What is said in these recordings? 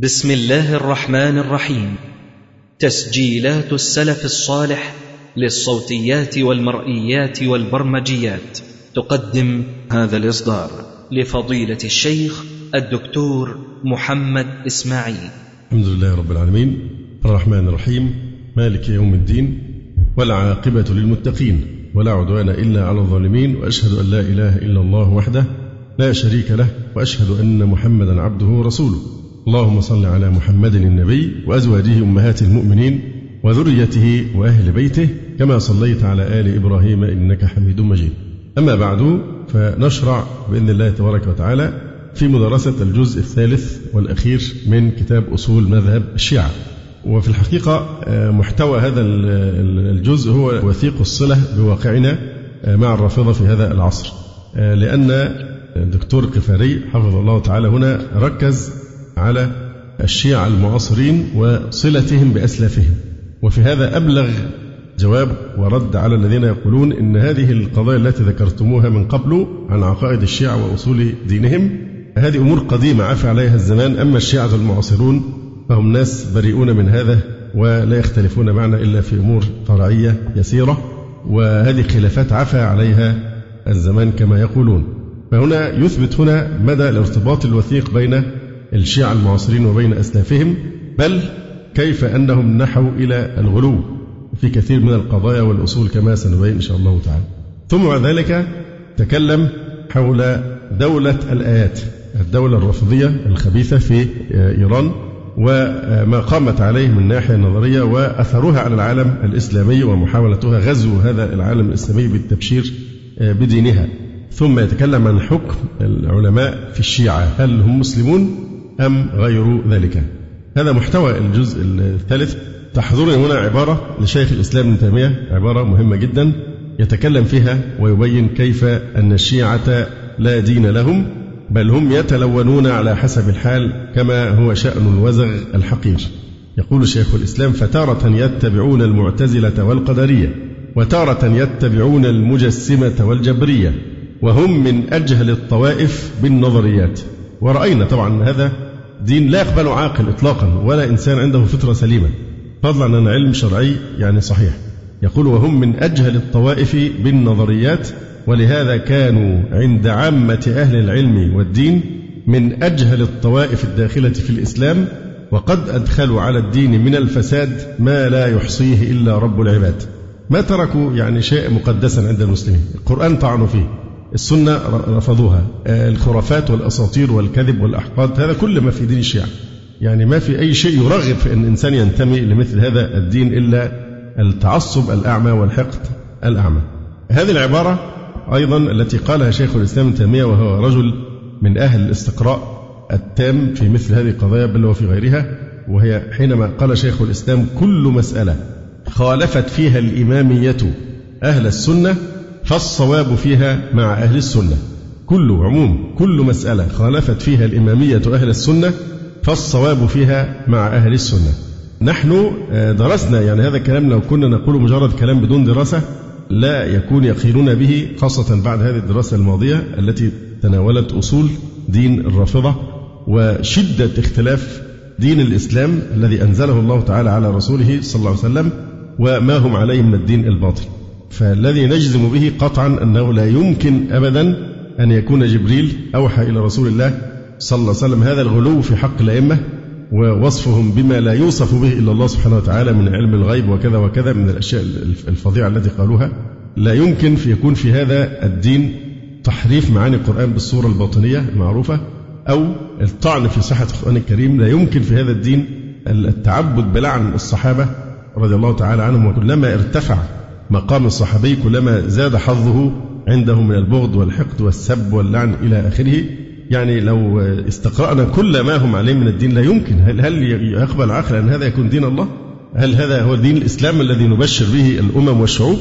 بسم الله الرحمن الرحيم. تسجيلات السلف الصالح للصوتيات والمرئيات والبرمجيات. تقدم هذا الإصدار لفضيلة الشيخ الدكتور محمد إسماعيل. الحمد لله رب العالمين. الرحمن الرحيم. مالك يوم الدين. والعاقبة للمتقين. ولا عدوان إلا على الظالمين. وأشهد أن لا إله إلا الله وحده لا شريك له. وأشهد أن محمدا عبده ورسوله. اللهم صل على محمد النبي وأزواجه أمهات المؤمنين وذريته وأهل بيته كما صليت على آل إبراهيم إنك حميد مجيد. أما بعد فنشرع بإذن الله تبارك وتعالى في مدرسة الجزء الثالث والأخير من كتاب أصول مذهب الشيعة. وفي الحقيقة محتوى هذا الجزء هو وثيق الصلة بواقعنا مع الرافضة في هذا العصر. لأن الدكتور قفاري حفظه الله تعالى هنا ركز على الشيعة المعاصرين وصلتهم بأسلافهم. وفي هذا أبلغ جواب ورد على الذين يقولون إن هذه القضايا التي ذكرتموها من قبل عن عقائد الشيعة وأصول دينهم هذه أمور قديمة عفى عليها الزمان أما الشيعة المعاصرون فهم ناس بريئون من هذا ولا يختلفون معنا إلا في أمور فرعية يسيرة وهذه خلافات عفى عليها الزمان كما يقولون. فهنا يثبت هنا مدى الارتباط الوثيق بين الشيعة المعاصرين وبين أسلافهم بل كيف أنهم نحوا إلى الغلو في كثير من القضايا والأصول كما سنبين إن شاء الله تعالى. ثم بعد ذلك تكلم حول دولة الآيات الدولة الرافضية الخبيثة في إيران وما قامت عليه من ناحية نظرية وأثرها على العالم الإسلامي ومحاولتها غزو هذا العالم الإسلامي بالتبشير بدينها. ثم يتكلم عن حكم العلماء في الشيعة هل هم مسلمون؟ أم غير ذلك. هذا محتوى الجزء الثالث. تحضرني هنا عبارة لشيخ الإسلام ابن تيمية عبارة مهمة جدا يتكلم فيها ويبين كيف أن الشيعة لا دين لهم بل هم يتلونون على حسب الحال كما هو شأن الوزغ الحقير. يقول شيخ الإسلام فتارة يتبعون المعتزلة والقدرية وتارة يتبعون المجسمة والجبرية وهم من أجهل الطوائف بالنظريات. ورأينا طبعا هذا دين لا يقبل عاقل إطلاقا ولا إنسان عنده فطرة سليمة فضلا عن علم شرعي يعني صحيح. يقول وهم من أجهل الطوائف بالنظريات ولهذا كانوا عند عامة أهل العلم والدين من أجهل الطوائف الداخلة في الإسلام وقد أدخلوا على الدين من الفساد ما لا يحصيه إلا رب العباد. ما تركوا يعني شيء مقدسا عند المسلمين؟ القرآن طعنوا فيه. السنة رفضوها. الخرافات والأساطير والكذب والأحقاد هذا كل ما في دين الشيعة. يعني ما في أي شيء يرغب في أن الإنسان ينتمي لمثل هذا الدين إلا التعصب الأعمى والحقد الأعمى. هذه العبارة أيضا التي قالها شيخ الإسلام ابن تيمية وهو رجل من أهل الاستقراء التام في مثل هذه القضايا بل وفي غيرها. وهي حينما قال شيخ الإسلام كل مسألة خالفت فيها الإمامية أهل السنة فالصواب فيها مع أهل السنة. كل عموم كل مسألة خالفت فيها الإمامية أهل السنة فالصواب فيها مع أهل السنة. نحن درسنا يعني هذا الكلام لو كنا نقول مجرد كلام بدون دراسة لا يكون يقينون به خاصة بعد هذه الدراسة الماضية التي تناولت أصول دين الرافضة وشدة اختلاف دين الإسلام الذي أنزله الله تعالى على رسوله صلى الله عليه وسلم وما هم عليه من الدين الباطل. فالذي نجزم به قطعا أنه لا يمكن أبدا أن يكون جبريل أوحى إلى رسول الله صلى الله عليه وسلم هذا الغلو في حق الأئمة ووصفهم بما لا يوصف به إلا الله سبحانه وتعالى من علم الغيب وكذا وكذا من الأشياء الفظيعة التي قالوها. لا يمكن في يكون في هذا الدين تحريف معاني القرآن بالصورة الباطنية المعروفة أو الطعن في صحة القرآن الكريم. لا يمكن في هذا الدين التعبد بلعن الصحابة رضي الله تعالى عنهم وكلما ارتفع مقام الصحابي كلما زاد حظه عنده من البغض والحقد والسب واللعن إلى آخره. يعني لو استقرأنا كل ما هم عليه من الدين لا يمكن. هل, هل يقبل عقل أن هذا يكون دين الله؟ هل هذا هو دين الإسلام الذي نبشر به الأمم والشعوب؟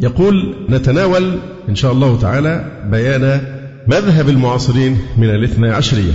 يقول نتناول إن شاء الله تعالى بيان مذهب المعاصرين من الاثنى عشرية.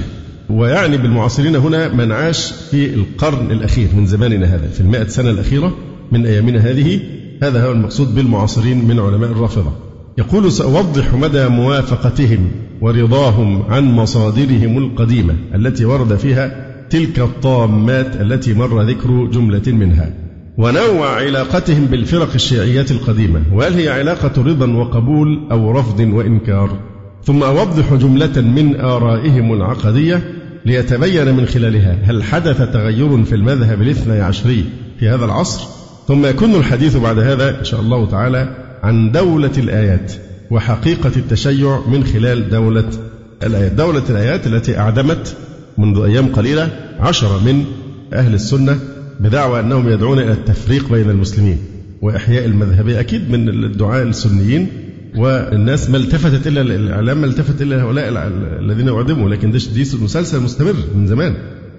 ويعني بالمعاصرين هنا من عاش في القرن الأخير من زماننا هذا في المائة سنة الأخيرة من أيامنا هذه. هذا هو المقصود بالمعاصرين من علماء الرافضة. يقول سأوضح مدى موافقتهم ورضاهم عن مصادرهم القديمة التي ورد فيها تلك الطامات التي مر ذكر جملة منها. ونوع علاقتهم بالفرق الشيعية القديمة وهل هي علاقة رضا وقبول أو رفض وإنكار؟ ثم أوضح جملة من آرائهم العقدية ليتبين من خلالها هل حدث تغير في المذهب الاثني عشري في هذا العصر ثم يكون الحديث بعد هذا إن شاء الله تعالى عن دولة الآيات وحقيقة التشيع من خلال دولة الآيات. دولة الآيات التي أعدمت منذ أيام قليلة عشرة من أهل السنة بدعوى أنهم يدعون إلى التفريق بين المسلمين وإحياء المذهبية أكيد من الدعاء السنيين والناس ما التفتت إلا الإعلام ما التفت إلا هؤلاء الذين أعدموا لكن دي مسلسل مستمر من زمان.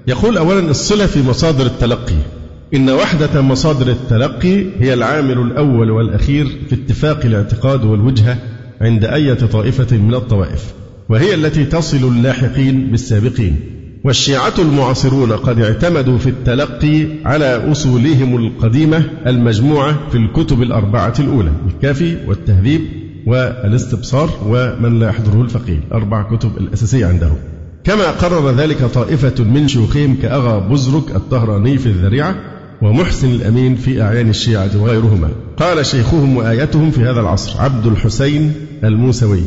يقول أولا الصلة في مصادر التلقي. إن وحدة مصادر التلقي هي العامل الأول والأخير في اتفاق الاعتقاد والوجهة عند أية طائفة من الطوائف وهي التي تصل اللاحقين بالسابقين. والشيعة المعاصرون قد اعتمدوا في التلقي على أصولهم القديمة المجموعة في الكتب الأربعة الأولى الكافي والتهذيب والاستبصار ومن لا يحضره الفقيه أربع كتب الأساسية عندهم كما قرر ذلك طائفة من شيوخهم كأغا بزرك الطهراني في الذريعة ومحسن الأمين في أعيان الشيعة وغيرهما. قال شيخهم وآيتهم في هذا العصر عبد الحسين الموسوي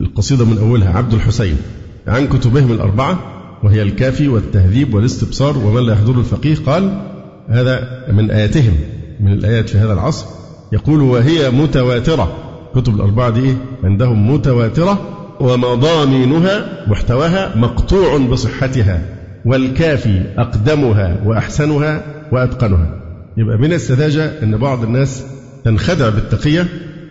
القصيدة من أولها عبد الحسين عن كتبهم الأربعة وهي الكافي والتهذيب والاستبصار ومن لا يحضر الفقيه. قال هذا من آياتهم من الآيات في هذا العصر. يقول وهي متواترة. كتب الأربعة دي عندهم متواترة ومضامينها محتواها مقطوع بصحتها والكافي أقدمها وأحسنها وأتقنها. يبقى من السذاجة أن بعض الناس تنخدع بالتقية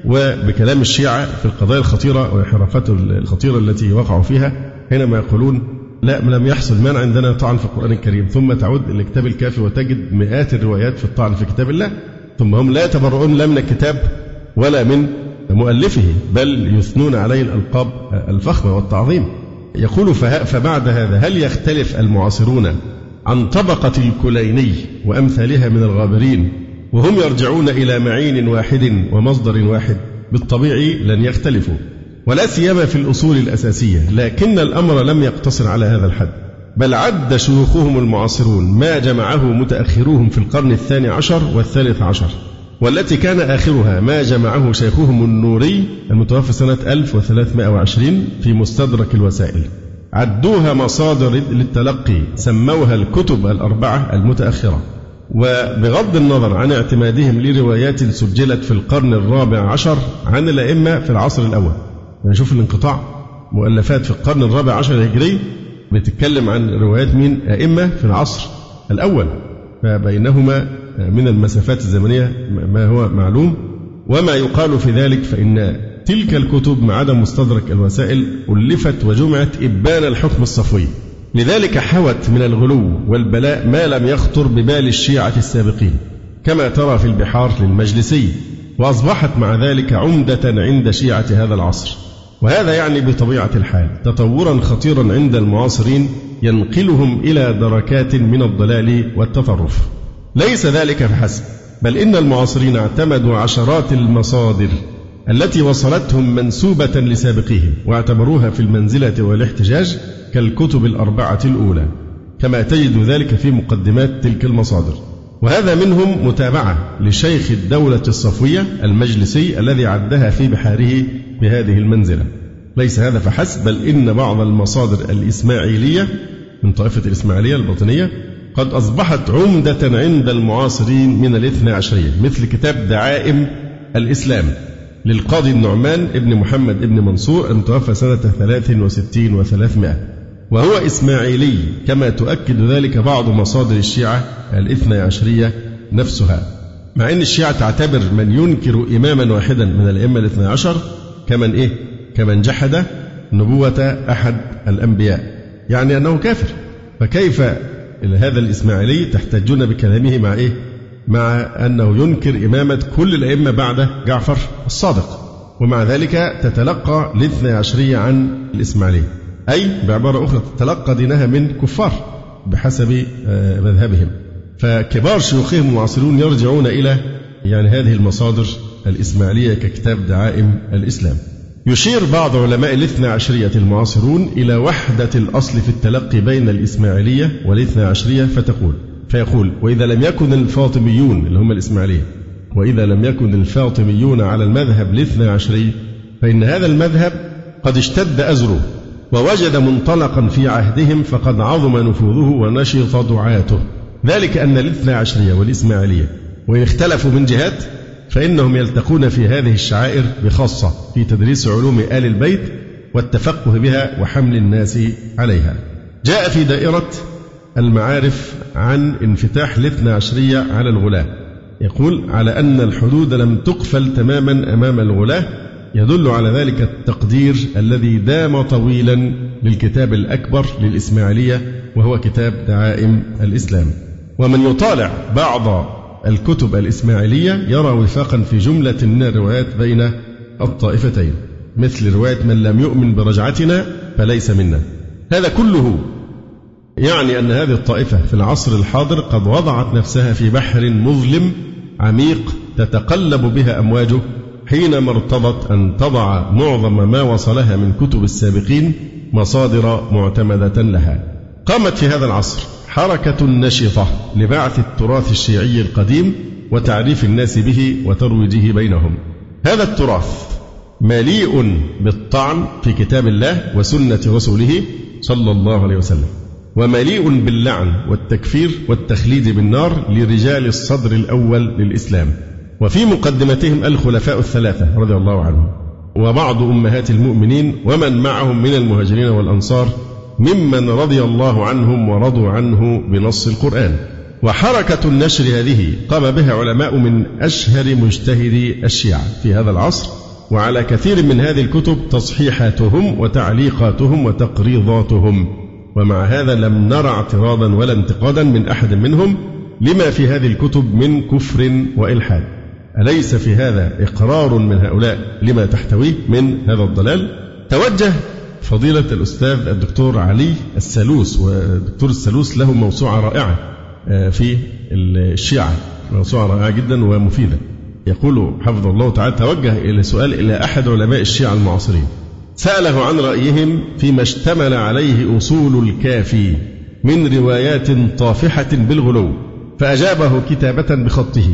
وبكلام الشيعة في القضايا الخطيرة والانحرافات الخطيرة التي وقعوا فيها حينما يقولون لا لم يحصل مانع عندنا طعن في القرآن الكريم. ثم تعود إلى الكتاب الكافي وتجد مئات الروايات في الطعن في كتاب الله. ثم هم لا يتبرؤون لا من الكتاب ولا من مؤلفه بل يثنون عليه الألقاب الفخمة والتعظيم. يقول فبعد هذا هل يختلف المعاصرون عن طبقة الكليني وأمثالها من الغابرين وهم يرجعون إلى معين واحد ومصدر واحد بالطبيعي لن يختلفوا ولا سيما في الأصول الأساسية لكن الأمر لم يقتصر على هذا الحد بل عد شيوخهم المعاصرون ما جمعه متأخروهم في القرن الثاني عشر والثالث عشر والتي كان آخرها ما جمعه شيخهم النوري المتوفى سنة 1320 في مستدرك الوسائل. عدوها مصادر للتلقي سموها الكتب الأربعة المتأخرة. وبغض النظر عن اعتمادهم لروايات سجلت في القرن الرابع عشر عن الأئمة في العصر الأول. نشوف يعني الانقطاع. مؤلفات في القرن الرابع عشر الهجري بتتكلم عن روايات من أئمة في العصر الأول. فبينهما من المسافات الزمنية ما هو معلوم. وما يقال في ذلك فإن تلك الكتب ما عدا مستدرك الوسائل ألفت وجمعت إبان الحكم الصفوي. لذلك حوت من الغلو والبلاء ما لم يخطر ببال الشيعة السابقين. كما ترى في البحار للمجلسي وأصبحت مع ذلك عمدة عند شيعة هذا العصر. وهذا يعني بطبيعة الحال تطورا خطيرا عند المعاصرين ينقلهم إلى دركات من الضلال والتطرف. ليس ذلك فحسب بل إن المعاصرين اعتمدوا عشرات المصادر التي وصلتهم منسوبة لسابقيهم واعتبروها في المنزلة والاحتجاج كالكتب الأربعة الأولى كما تجد ذلك في مقدمات تلك المصادر. وهذا منهم متابعة لشيخ الدولة الصفوية المجلسي الذي عدها في بحاره بهذه المنزلة. ليس هذا فحسب بل إن بعض المصادر الإسماعيلية من طائفة الإسماعيلية الباطنية قد أصبحت عمدة عند المعاصرين من الاثنى عشرية مثل كتاب دعائم الإسلام. للقاضي النعمان ابن محمد ابن منصور المتوفى سنة 63 و300 وهو إسماعيلي كما تؤكد ذلك بعض مصادر الشيعة الاثنى عشرية نفسها مع أن الشيعة تعتبر من ينكر إماما واحدا من الأئمة الاثنى عشر كمن إيه؟ كمن جحد نبوة أحد الأنبياء يعني أنه كافر فكيف هذا الإسماعيلي تحتجون بكلامه مع إيه؟ مع أنه ينكر إمامة كل الأئمة بعد جعفر الصادق. ومع ذلك تتلقى الاثنى عشرية عن الإسماعيلية. أي بعبارة أخرى تتلقى دينها من كفار بحسب آه، مذهبهم. فكبار شيوخهم المعاصرون يرجعون إلى يعني هذه المصادر الإسماعيلية ككتاب دعائم الإسلام. يشير بعض علماء الاثنى عشرية المعاصرون إلى وحدة الأصل في التلقي بين الإسماعيلية والاثنى عشرية فتقول فيقول وإذا لم يكن الفاطميون اللي هم الإسماعيلية وإذا لم يكن الفاطميون على المذهب الاثنى عشري فإن هذا المذهب قد اشتد أزره ووجد منطلقا في عهدهم فقد عظم نفوذه ونشط دعاته. ذلك أن الاثنى عشرية والإسماعيلية وإن اختلفوا من جهات فإنهم يلتقون في هذه الشعائر بخاصة في تدريس علوم آل البيت والتفقه بها وحمل الناس عليها. جاء في دائرة المعارف عن انفتاح الاثنى عشرية على الغلاة. يقول على أن الحدود لم تقفل تماما أمام الغلاة يدل على ذلك التقدير الذي دام طويلا للكتاب الأكبر للإسماعيلية وهو كتاب دعائم الإسلام. ومن يطالع بعض الكتب الإسماعيلية يرى وفاقا في جملة من الروايات بين الطائفتين مثل رواية من لم يؤمن برجعتنا فليس منا هذا كله يعني أن هذه الطائفة في العصر الحاضر قد وضعت نفسها في بحر مظلم عميق تتقلب بها أمواجه حينما ارتضت أن تضع معظم ما وصلها من كتب السابقين مصادر معتمدة لها. قامت في هذا العصر حركة نشطة لبعث التراث الشيعي القديم وتعريف الناس به وترويجه بينهم. هذا التراث مليء بالطعن في كتاب الله وسنة رسوله صلى الله عليه وسلم. ومليء باللعن والتكفير والتخليد بالنار لرجال الصدر الأول للإسلام. وفي مقدمتهم الخلفاء الثلاثة رضي الله عنهم. وبعض أمهات المؤمنين ومن معهم من المهاجرين والأنصار ممن رضي الله عنهم ورضوا عنه بنص القرآن. وحركة النشر هذه قام بها علماء من أشهر مجتهدي الشيعة في هذا العصر. وعلى كثير من هذه الكتب تصحيحاتهم وتعليقاتهم وتقريضاتهم. ومع هذا لم نرى اعتراضا ولا انتقادا من أحد منهم لما في هذه الكتب من كفر وإلحاد. أليس في هذا إقرار من هؤلاء لما تحتويه من هذا الضلال؟ توجه فضيلة الأستاذ الدكتور علي السلوس والدكتور السلوس له موسوعة رائعة آه، في الشيعة. موسوعة رائعة جدا ومفيدة. يقول حفظه الله تعالى توجه إلى سؤال إلى أحد علماء الشيعة المعاصرين. سأله عن رأيهم فيما اشتمل عليه أصول الكافي من روايات طافحة بالغلو فأجابه كتابة بخطه.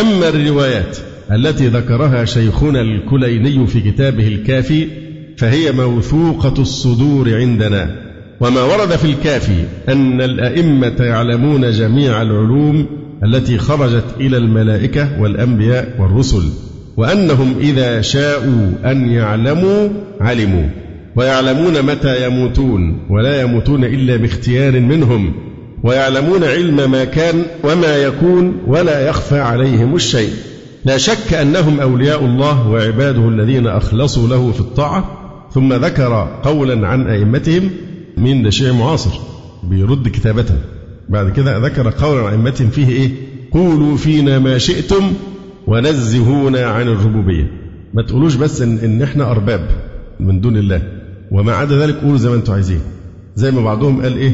أما الروايات التي ذكرها شيخنا الكليني في كتابه الكافي فهي موثوقة الصدور عندنا. وما ورد في الكافي أن الأئمة يعلمون جميع العلوم التي خرجت إلى الملائكة والأنبياء والرسل. وأنهم إذا شاءوا أن يعلموا علموا. ويعلمون متى يموتون ولا يموتون إلا باختيار منهم. ويعلمون علم ما كان وما يكون ولا يخفى عليهم الشيء. لا شك أنهم أولياء الله وعباده الذين أخلصوا له في الطاعة. ثم ذكر قولا عن أئمتهم من ده شيء معاصر بيرد كتابة بعد كده ذكر قولا عن أئمتهم فيه إيه؟ قولوا فينا ما شئتم ونزهونا عن الربوبية. ما تقولوش بس إن, إن إحنا أرباب من دون الله. وما عدا ذلك قولوا زي ما أنتم عايزين. زي ما بعضهم قال إيه؟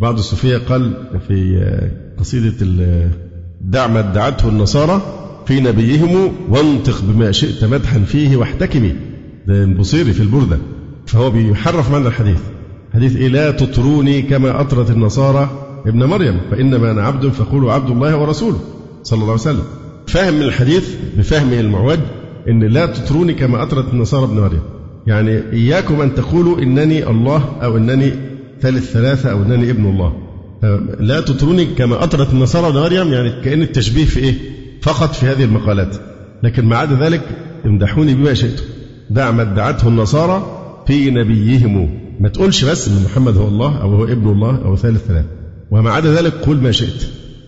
بعض الصوفية قال في قصيدة دع ما ادعته النصارى في نبيهم وانطق بما شئت مدحا فيه واحتكمي. ده البصيري في البردة. فهو بيحرف معنى الحديث. حديث إيه؟ لا تطروني كما أطرت النصارى ابن مريم فإنما أنا عبد فقولوا عبد الله ورسوله صلى الله عليه وسلم. فاهم من الحديث بفهمه المعوج إن لا تطروني كما أطرت النصارى ابن مريم. يعني إياكم أن تقولوا إنني الله أو إنني ثالث ثلاثة أو إنني ابن الله. لا تطروني كما أطرت النصارى ابن مريم يعني كأن التشبيه في إيه؟ فقط في هذه المقالات. لكن ما عدا ذلك امدحوني بما شئتم. دع ما ادعته النصارى في نبيهم. ما تقولش بس إن محمد هو الله أو هو ابن الله أو ثالث ثلاثة. وما عدا ذلك قل ما شئت.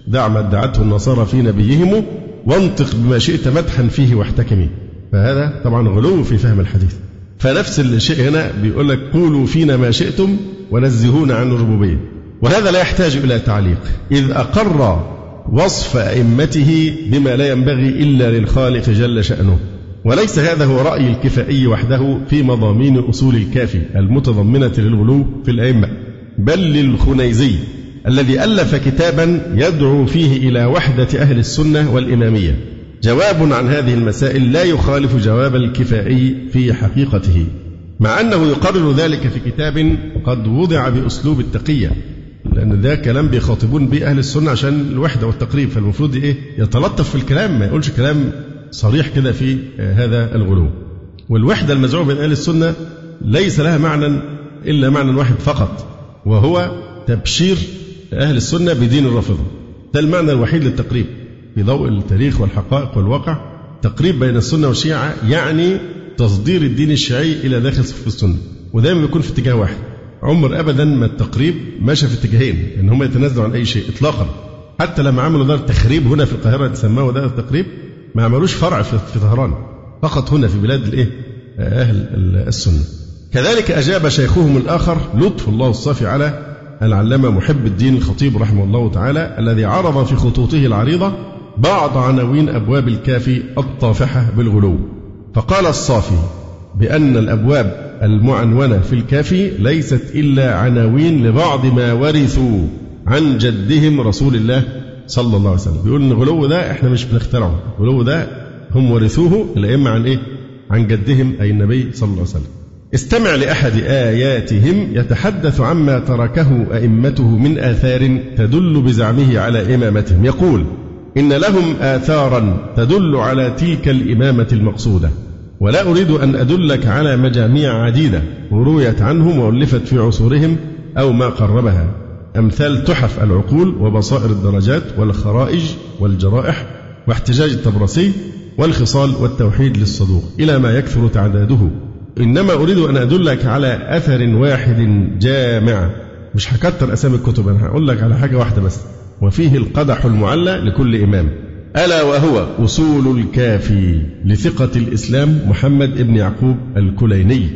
دع ما ادعته النصارى في نبيهم وانطق بما شئت مدحا فيه واحتكمي. فهذا طبعا غلو في فهم الحديث. فنفس الشيء هنا بيقول لك قولوا فينا ما شئتم ونزهونا عن الربوبية. وهذا لا يحتاج إلى تعليق. إذ أقر وصف أئمته بما لا ينبغي إلا للخالق جل شأنه. وليس هذا هو رأي الكفائي وحده في مضامين أصول الكافي المتضمنة للغلو في الأئمة بل للخنيزي. الذي ألف كتابا يدعو فيه إلى وحدة أهل السنة والإمامية. جواب عن هذه المسائل لا يخالف جواب الكفائي في حقيقته مع أنه يقرر ذلك في كتاب قد وضع بأسلوب التقية لأن ده كلام بيخاطبون به أهل السنة عشان الوحدة والتقريب فالمفروض إيه؟ يتلطف في الكلام ما يقولش كلام صريح كده في هذا الغلو. والوحدة المزعومة بين أهل السنة ليس لها معنى إلا معنى واحد فقط وهو تبشير أهل السنة بدين الرافضة ده المعنى الوحيد للتقريب. في ضوء التاريخ والحقائق والواقع تقريب بين السنة والشيعة يعني تصدير الدين الشيعي إلى داخل صف السنة. ودائما بيكون في اتجاه واحد. عمر ابدا ما التقريب مشى في اتجاهين إن هم يتنازلوا عن أي شيء اطلاقا. حتى لما عملوا دار التخريب هنا في القاهرة سموه دار التقريب ما عملوش فرع في طهران فقط هنا في بلاد الإيه؟ أهل السنة. كذلك أجاب شيخهم الآخر لطف الله الصافي على العلامة محب الدين الخطيب رحمه الله تعالى الذي عرض في خطوطه العريضة بعض عناوين أبواب الكافي الطافحة بالغلو. فقال الصافي بأن الأبواب المعنونة في الكافي ليست إلا عناوين لبعض ما ورثوا عن جدهم رسول الله صلى الله عليه وسلم. بيقول إن الغلو ده إحنا مش بنخترعه. الغلو ده هم ورثوه الأئمة عن إيه؟ عن جدهم أي النبي صلى الله عليه وسلم. استمع لأحد آياتهم يتحدث عما تركه أئمته من آثار تدل بزعمه على إمامتهم. يقول إن لهم آثارا تدل على تلك الإمامة المقصودة ولا أريد أن أدلك على مجاميع عديدة رويت عنهم وألفت في عصورهم أو ما قربها. أمثال تحف العقول وبصائر الدرجات والخرائج والجرائح واحتجاج التبرسي والخصال والتوحيد للصدوق إلى ما يكثر تعداده. إنما أريد أن أدلك على أثر واحد جامع. مش هكتر أسامي الكتب أنا هقول لك على حاجة واحدة بس. وفيه القدح المعلى لكل إمام. ألا وهو أصول الكافي لثقة الإسلام محمد بن يعقوب الكليني.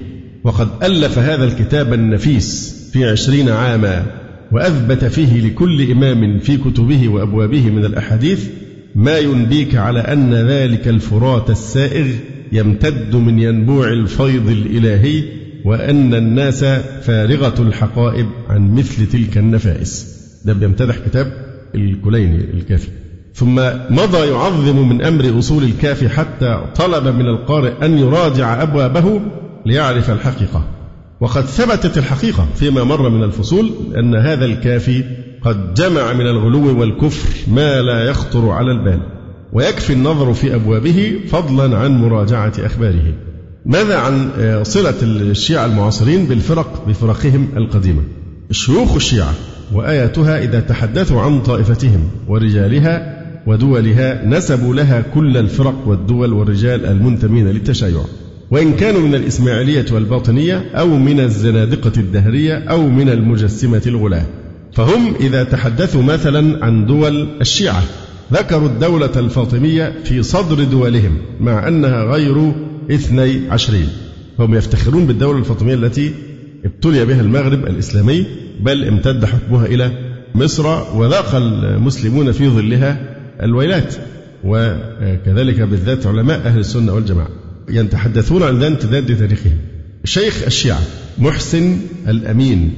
وقد ألف هذا الكتاب النفيس في عشرين عاما وأثبت فيه لكل إمام في كتبه وأبوابه من الأحاديث ما ينبيك على أن ذلك الفرات السائغ يمتد من ينبوع الفيض الإلهي وأن الناس فارغة الحقائب عن مثل تلك النفائس. ده بيمتدح كتاب الكليني الكافي. ثم مضى يعظم من أمر أصول الكافي حتى طلب من القارئ أن يراجع أبوابه ليعرف الحقيقة. وقد ثبتت الحقيقة فيما مر من الفصول أن هذا الكافي قد جمع من الغلو والكفر ما لا يخطر على البال. ويكفي النظر في أبوابه فضلا عن مراجعة أخباره. ماذا عن صلة الشيعة المعاصرين بالفرق بفرقهم القديمة؟ شيوخ الشيعة وآياتها إذا تحدثوا عن طائفتهم ورجالها ودولها نسبوا لها كل الفرق والدول والرجال المنتمين للتشيع وإن كانوا من الإسماعيلية والباطنية أو من الزنادقة الدهرية أو من المجسمة الغلاة. فهم إذا تحدثوا مثلا عن دول الشيعة. ذكروا الدولة الفاطمية في صدر دولهم مع أنها غير اثني عشرين. هم يفتخرون بالدولة الفاطمية التي ابتلي بها المغرب الإسلامي بل امتد حكمها إلى مصر وذاق المسلمون في ظلها الويلات. وكذلك بالذات علماء أهل السنة والجماعة يتحدثون عن امتداد تاريخهم. شيخ الشيعة محسن الأمين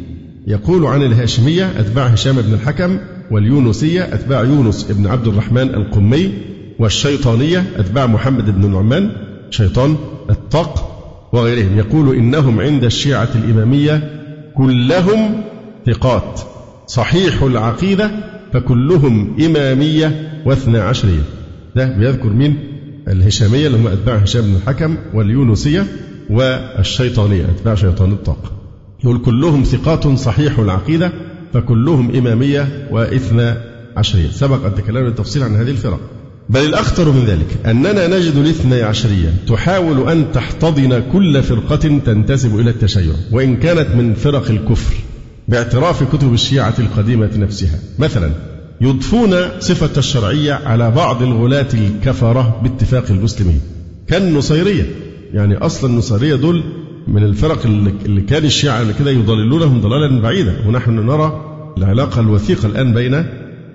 يقول عن الهاشمية أتباع هشام بن الحكم واليونسية أتباع يونس بن عبد الرحمن القمي والشيطانية أتباع محمد بن النعمان شيطان الطاق وغيرهم. يقول إنهم عند الشيعة الإمامية كلهم ثقات. صحيح العقيدة فكلهم إمامية واثنى عشرية. ده بيذكر مين؟ الهشامية اللي هم أتباع هشام بن الحكم واليونسية والشيطانية أتباع شيطان الطاق. يقول كلهم ثقات صحيح العقيدة فكلهم إمامية واثنى عشرية. سبق أن تكلمنا بالتفصيل عن هذه الفرق. بل الأخطر من ذلك أننا نجد الاثنى عشرية تحاول أن تحتضن كل فرقة تنتسب إلى التشيع وإن كانت من فرق الكفر باعتراف كتب الشيعة القديمة نفسها. مثلا يضفون صفة الشرعية على بعض الغلاة الكفرة باتفاق المسلمين. كالنصيرية يعني أصلا النصيرية دول من الفرق اللي كان الشيعة كده يضللونهم ضلالا بعيدا. ونحن نرى العلاقة الوثيقة الآن بين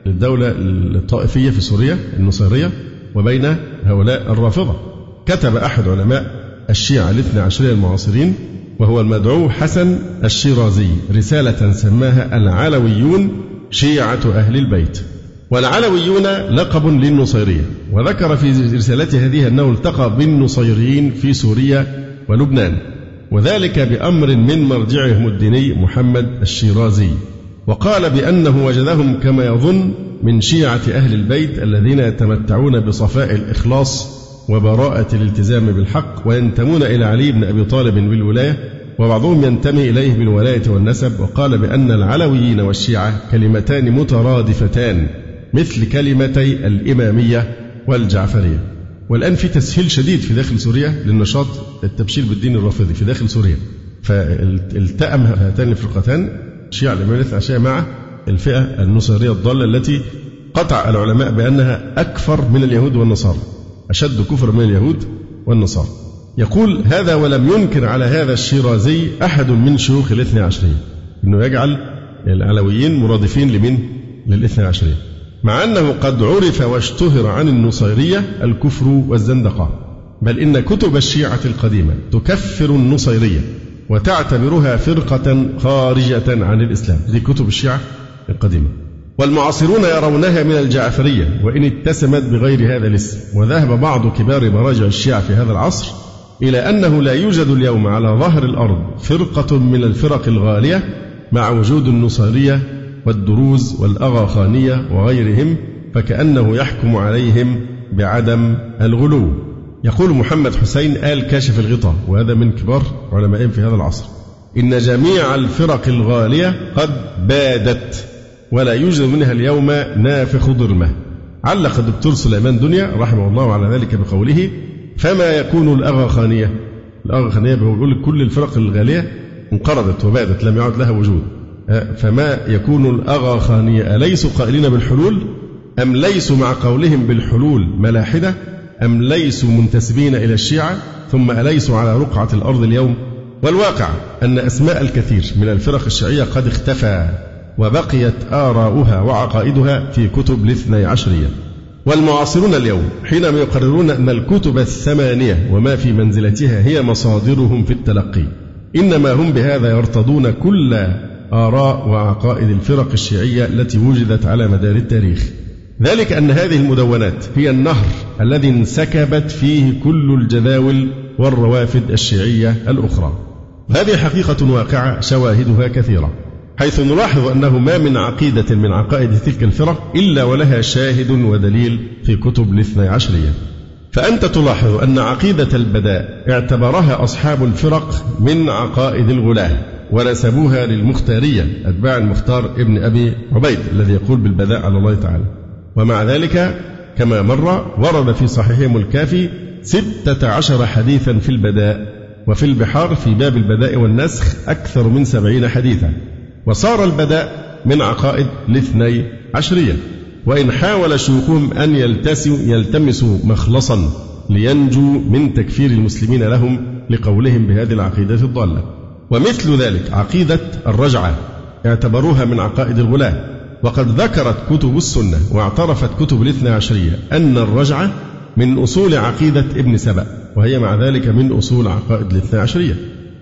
الدولة الطائفية في سوريا النصيرية وبين هؤلاء الرافضة. كتب أحد علماء الشيعة الاثنى عشرية المعاصرين وهو المدعو حسن الشيرازي رسالة سماها العلويون شيعة أهل البيت. والعلويون لقب للنصيرية. وذكر في رسالته هذه أنه التقى بالنصيريين في سوريا ولبنان. وذلك بأمر من مرجعهم الديني محمد الشيرازي. وقال بأنه وجدهم كما يظن من شيعة أهل البيت الذين يتمتعون بصفاء الإخلاص وبراءة الالتزام بالحق وينتمون إلى علي بن أبي طالب بالولاية وبعضهم ينتمي إليه بالولاية والنسب. وقال بأن العلويين والشيعة كلمتان مترادفتان مثل كلمتي الإمامية والجعفرية. والآن في تسهيل شديد في داخل سوريا للنشاط التبشير بالدين الرافضي في داخل سوريا. فالتأم هاتان الفرقتان الشيعة الإمامية الاثنى مع الفئة النصيرية الضالة التي قطع العلماء بأنها أكفر من اليهود والنصارى أشد كفر من اليهود والنصارى. يقول هذا ولم ينكر على هذا الشيرازي أحد من شيوخ الاثنى عشرية أنه يجعل العلويين مرادفين لمن؟ للاثنى عشرية مع أنه قد عرف واشتهر عن النصيرية الكفر والزندقة بل إن كتب الشيعة القديمة تكفر النصيرية وتعتبرها فرقة خارجة عن الإسلام دي كتب الشيعة القديمة. والمعاصرون يرونها من الجعفرية وإن اتسمت بغير هذا الاسم. وذهب بعض كبار مراجع الشيعة في هذا العصر إلى أنه لا يوجد اليوم على ظهر الأرض فرقة من الفرق الغالية مع وجود النصيرية والدروز والأغاخانية وغيرهم فكأنه يحكم عليهم بعدم الغلو. يقول محمد حسين آل كاشف الغطاء وهذا من كبار علمائهم في هذا العصر إن جميع الفرق الغالية قد بادت ولا يوجد منها اليوم نافخ ضرمة علق الدكتور سليمان دنيا رحمه الله على ذلك بقوله فما يكون الأغاخانية؟ الأغاخانية بيقول كل الفرق الغالية انقرضت وبادت لم يعد لها وجود. فما يكون الأغاخانية أليسوا قائلين بالحلول؟ أم ليسوا مع قولهم بالحلول ملاحدة؟ أم ليسوا منتسبين إلى الشيعة؟ ثم أليسوا على رقعة الأرض اليوم؟ والواقع أن أسماء الكثير من الفرق الشيعية قد اختفى وبقيت آراؤها وعقائدها في كتب الاثني عشرية والمعاصرون اليوم حينما يقررون أن الكتب الثمانية وما في منزلتها هي مصادرهم في التلقي إنما هم بهذا يرتضون كل آراء وعقائد الفرق الشيعية التي وجدت على مدار التاريخ. ذلك أن هذه المدونات هي النهر الذي انسكبت فيه كل الجداول والروافد الشيعية الأخرى. هذه حقيقة واقعة شواهدها كثيرة حيث نلاحظ أنه ما من عقيدة من عقائد تلك الفرق إلا ولها شاهد ودليل في كتب الاثني عشرية. فأنت تلاحظ أن عقيدة البداء اعتبرها أصحاب الفرق من عقائد الغلاة ونسبوها للمختارية أتباع المختار ابن أبي عبيد الذي يقول بالبداء على الله تعالى. ومع ذلك كما مر ورد في صحيحهم الكافي ستة عشر حديثا في البداء وفي البحار في باب البداء والنسخ أكثر من سبعين حديثا. وصار البداء من عقائد الاثني عشرية. وإن حاول شيوخهم أن يلتسوا يلتمسوا مخلصا لينجوا من تكفير المسلمين لهم لقولهم بهذه العقيدة الضالة. ومثل ذلك عقيدة الرجعة. اعتبروها من عقائد الغلاة. وقد ذكرت كتب السنة واعترفت كتب الاثنى عشرية أن الرجعة من أصول عقيدة ابن سبأ وهي مع ذلك من أصول عقائد الاثنى عشرية.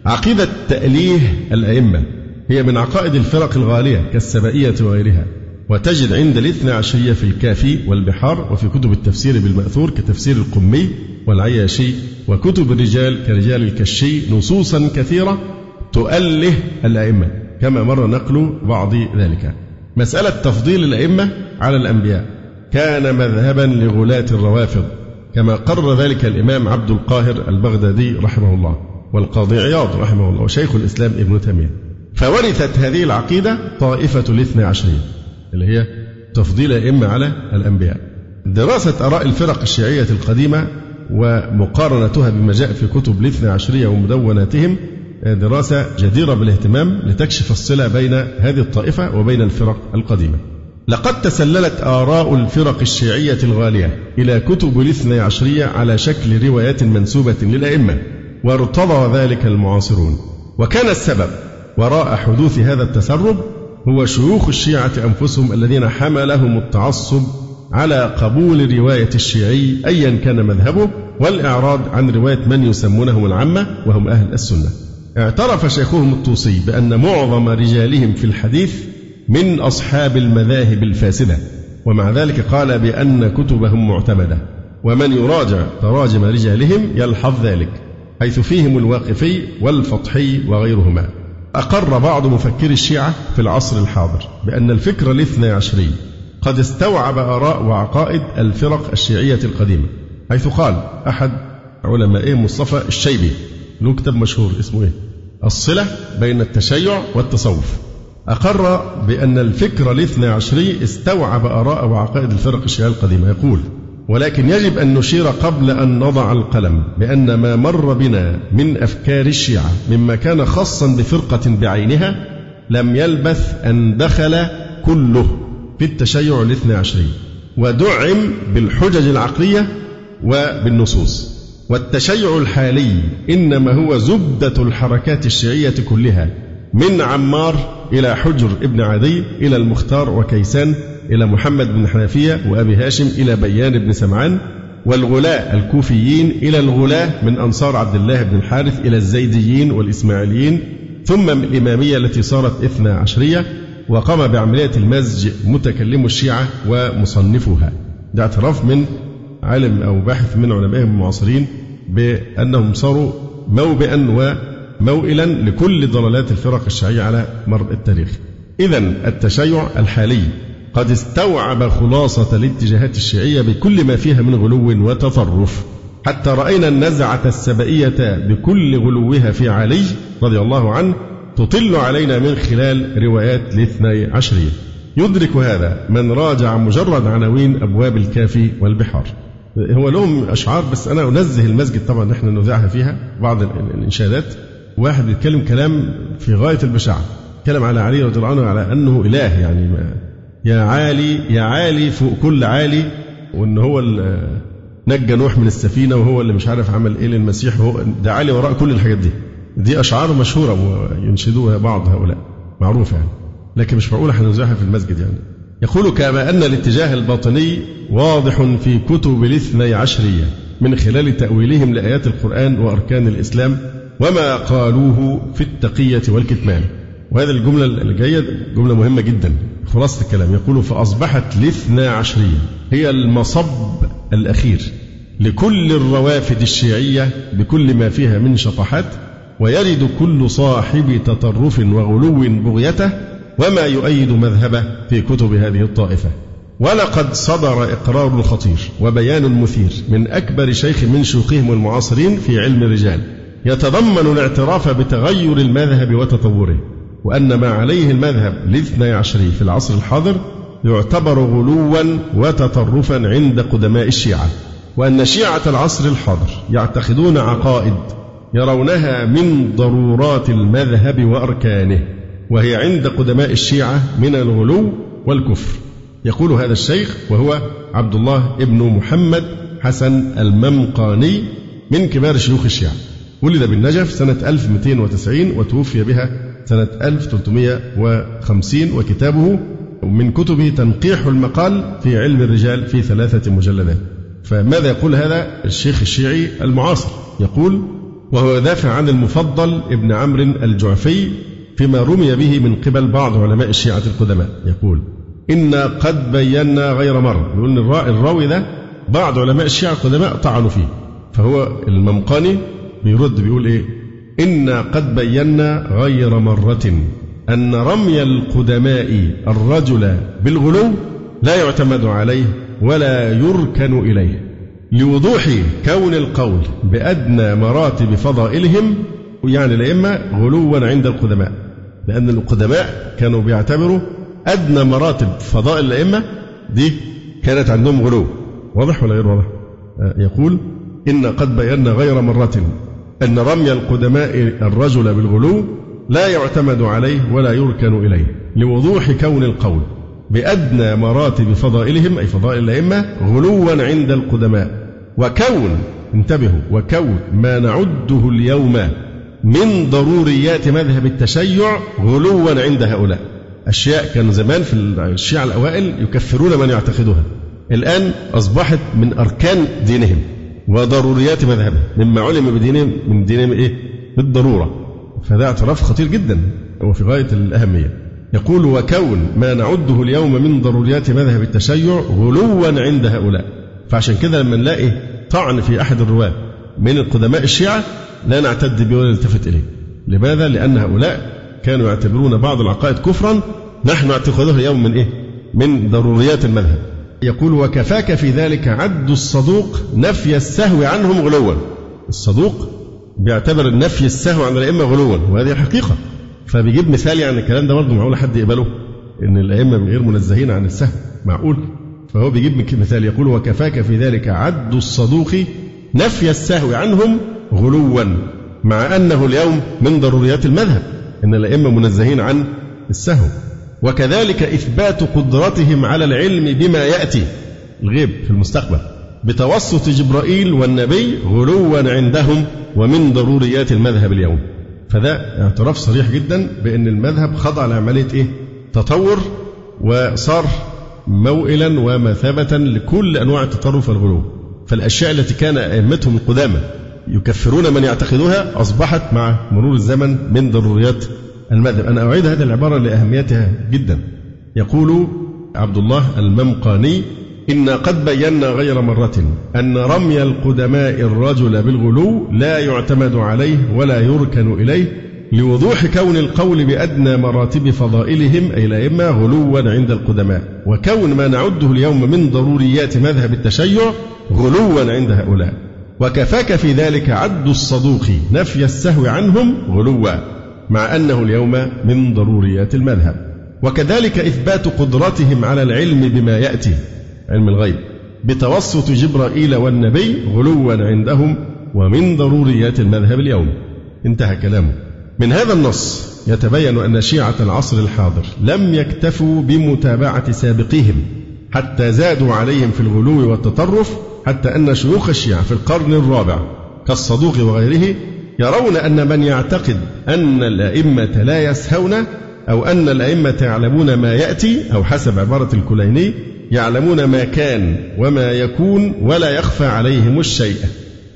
عقيدة تأليه الأئمة هي من عقائد الفرق الغالية كالسبائية وغيرها وتجد عند الاثنى عشرية في الكافي والبحار وفي كتب التفسير بالمأثور كتفسير القمي والعياشي وكتب الرجال كرجال الكشي نصوصا كثيرة تؤله الأئمة كما مر نقل بعض ذلك. مسألة تفضيل الأئمة على الأنبياء. كان مذهبا لغلاة الروافض كما قرر ذلك الإمام عبد القاهر البغدادي رحمه الله والقاضي عياض رحمه الله وشيخ الإسلام ابن تيمية. فورثت هذه العقيدة طائفة الاثنى عشرية اللي هي تفضيل الأئمة على الأنبياء. دراسة آراء الفرق الشيعية القديمة ومقارنتها بما جاء في كتب الاثنى عشرية ومدوناتهم دراسة جديرة بالاهتمام لتكشف الصلة بين هذه الطائفة وبين الفرق القديمة. لقد تسللت آراء الفرق الشيعية الغالية إلى كتب الاثنى عشرية على شكل روايات منسوبة للأئمة وارتضى ذلك المعاصرون. وكان السبب وراء حدوث هذا التسرب هو شيوخ الشيعة أنفسهم الذين حملهم التعصب على قبول رواية الشيعي أيا كان مذهبه والإعراض عن رواية من يسمونهم العامة وهم أهل السنة. اعترف شيخهم الطوسي بأن معظم رجالهم في الحديث من أصحاب المذاهب الفاسدة ومع ذلك قال بأن كتبهم معتمدة ومن يراجع تراجم رجالهم يلحظ ذلك حيث فيهم الواقفي والفطحي وغيرهما. أقر بعض مفكري الشيعة في العصر الحاضر بأن الفكر الاثنى عشري قد استوعب آراء وعقائد الفرق الشيعية القديمة حيث قال أحد علمائهم مصطفى الشيبي له كتاب مشهور اسمه إيه؟ الصلة بين التشيع والتصوف. أقر بأن الفكر الاثنى عشري استوعب آراء وعقائد الفرق الشيعية القديمة. يقول ولكن يجب أن نشير قبل أن نضع القلم بأن ما مر بنا من أفكار الشيعة مما كان خاصا بفرقة بعينها لم يلبث أن دخل كله في التشيع الاثنى عشري ودعم بالحجج العقلية وبالنصوص. والتشيع الحالي إنما هو زبدة الحركات الشيعية كلها من عمار إلى حجر ابن عدي إلى المختار وكيسان إلى محمد بن حنفية وأبي هاشم إلى بيان بن سمعان والغلاة الكوفيين إلى الغلاة من أنصار عبد الله بن الحارث إلى الزيديين والإسماعيليين ثم الإمامية التي صارت إثنى عشرية وقام بعملية المزج متكلم الشيعة ومصنفها. ده اعتراف من عالم أو باحث من علمائهم المعاصرين بأنهم صاروا موبئا وموئلا لكل ضلالات الفرق الشيعية على مر التاريخ. إذا التشيع الحالي قد استوعب خلاصة الاتجاهات الشيعية بكل ما فيها من غلو وتطرف. حتى رأينا النزعة السبئية بكل غلوها في علي رضي الله عنه تطل علينا من خلال روايات الاثني عشرية يدرك هذا من راجع مجرد عناوين أبواب الكافي والبحار. هو لهم أشعار بس أنا أنزه المسجد طبعا نحن نذاعها فيها بعض الإنشادات. واحد بيتكلم كلام في غاية البشاعة كلام على علي رضي الله عنه على أنه إله يعني يا عالي يا عالي فوق كل عالي وان هو نجى نوح من السفينة وهو اللي مش عارف عمل إيه للمسيح وهو ده عالي وراء كل الحاجات دي. دي أشعار مشهورة وينشدوها بعض هؤلاء معروفة يعني لكن مش معقول هنوزعها في المسجد يعني. يقول كما أن الاتجاه الباطني واضح في كتب الاثني عشرية من خلال تأويلهم لآيات القرآن وأركان الإسلام وما قالوه في التقية والكتمان. وهذه الجملة الجاية جملة مهمة جدا خلاصة الكلام. يقول فأصبحت الاثنى عشرية هي المصب الأخير لكل الروافد الشيعية بكل ما فيها من شطحات ويرد كل صاحب تطرف وغلو بغيته وما يؤيد مذهبه في كتب هذه الطائفة. ولقد صدر إقرار خطير وبيان مثير من أكبر شيخ من شيوخهم المعاصرين في علم الرجال. يتضمن الاعتراف بتغير المذهب وتطوره وأن ما عليه المذهب الاثني عشري في العصر الحاضر يعتبر غلوا وتطرفا عند قدماء الشيعة وأن شيعة العصر الحاضر يعتقدون عقائد يرونها من ضرورات المذهب وأركانه. وهي عند قدماء الشيعة من الغلو والكفر. يقول هذا الشيخ وهو عبد الله ابن محمد حسن الممقاني من كبار شيوخ الشيعة. ولد بالنجف سنة 1290 وتوفي بها سنة 1350 وكتابه من كتبه تنقيح المقال في علم الرجال في ثلاثة مجلدات. فماذا يقول هذا الشيخ الشيعي المعاصر؟ يقول وهو يدافع عن المفضل ابن عمرو الجعفي فيما رمي به من قبل بعض علماء الشيعة القدماء. يقول إنا قد بينا غير مرة يقول الراوي ده بعض علماء الشيعة القدماء طعنوا فيه. فهو الممقاني بيرد بيقول إيه؟ إنا قد بينا غير مرة أن رمي القدماء الرجل بالغلو لا يعتمد عليه ولا يركن إليه لوضوح كون القول بأدنى مراتب فضائلهم يعني الأئمة غلوا عند القدماء. لأن القدماء كانوا بيعتبروا أدنى مراتب فضائل الأئمة دي كانت عندهم غلو. واضح ولا غير واضح؟ آه، يقول إن قد بينا غير مرة أن رمي القدماء الرجل بالغلو لا يعتمد عليه ولا يركن إليه لوضوح كون القول بأدنى مراتب فضائلهم أي فضائل الأئمة غلوا عند القدماء. وكون انتبهوا وكون ما نعده اليوم من ضروريات مذهب التشيع غلوا عند هؤلاء. أشياء كان زمان في الشيعة الأوائل يكفرون من يعتقدها. الآن أصبحت من أركان دينهم وضروريات مذهبه مما علم بدينهم من دينهم إيه؟ بالضرورة. فده اعتراف خطير جدا. وفي غاية الأهمية. يقول وكون ما نعده اليوم من ضروريات مذهب التشيع غلوا عند هؤلاء. فعشان كده لما نلاقي طعن في أحد الرواة من القدماء الشيعة لا نعتد به ولا نلتفت إليه. لماذا؟ لأن هؤلاء كانوا يعتبرون بعض العقائد كفرا نحن نعتقده اليوم من إيه؟ من ضروريات المذهب. يقول وكفاك في ذلك عد الصدوق نفي السهو عنهم غلوا. الصدوق بيعتبر النفي السهو عن الأئمة غلوا وهذه الحقيقة فبيجيب مثال يعني الكلام ده برضه معقول حد يقبله؟ إن الأئمة غير منزهين عن السهو معقول؟ فهو بيجيب مثال يقول وكفاك في ذلك عد الصدوق نفي السهو عنهم غلوا مع أنه اليوم من ضروريات المذهب إن الأئمة منزهين عن السهو. وكذلك إثبات قدرتهم على العلم بما يأتي الغيب في المستقبل. بتوسط جبرائيل والنبي غلوا عندهم ومن ضروريات المذهب اليوم. فده اعتراف صريح جدا بأن المذهب خضع لعملية إيه؟ تطور وصار موئلا ومثابة لكل أنواع التطرف والغلو. فالأشياء التي كان أئمتهم القدامى يكفرون من يعتقدوها أصبحت مع مرور الزمن من ضروريات المذهب. أنا أعيد هذه العبارة لأهميتها جدا. يقول عبد الله الممقاني إنا قد بينا غير مرة أن رمي القدماء الرجل بالغلو لا يعتمد عليه ولا يركن إليه لوضوح كون القول بأدنى مراتب فضائلهم أي الأئمة غلوا عند القدماء. وكون ما نعده اليوم من ضروريات مذهب التشيع غلوا عند هؤلاء. وكفاك في ذلك عد الصدوق نفي السهو عنهم غلوا مع أنه اليوم من ضروريات المذهب. وكذلك إثبات قدرتهم على العلم بما يأتي علم الغيب. بتوسط جبرائيل والنبي غلوا عندهم ومن ضروريات المذهب اليوم. انتهى كلامه. من هذا النص يتبين أن شيعة العصر الحاضر لم يكتفوا بمتابعة سابقيهم. حتى زادوا عليهم في الغلو والتطرف حتى أن شيوخ الشيعة في القرن الرابع كالصدوق وغيره يرون أن من يعتقد أن الأئمة لا يسهون أو أن الأئمة يعلمون ما يأتي أو حسب عبارة الكليني يعلمون ما كان وما يكون ولا يخفى عليهم الشيء.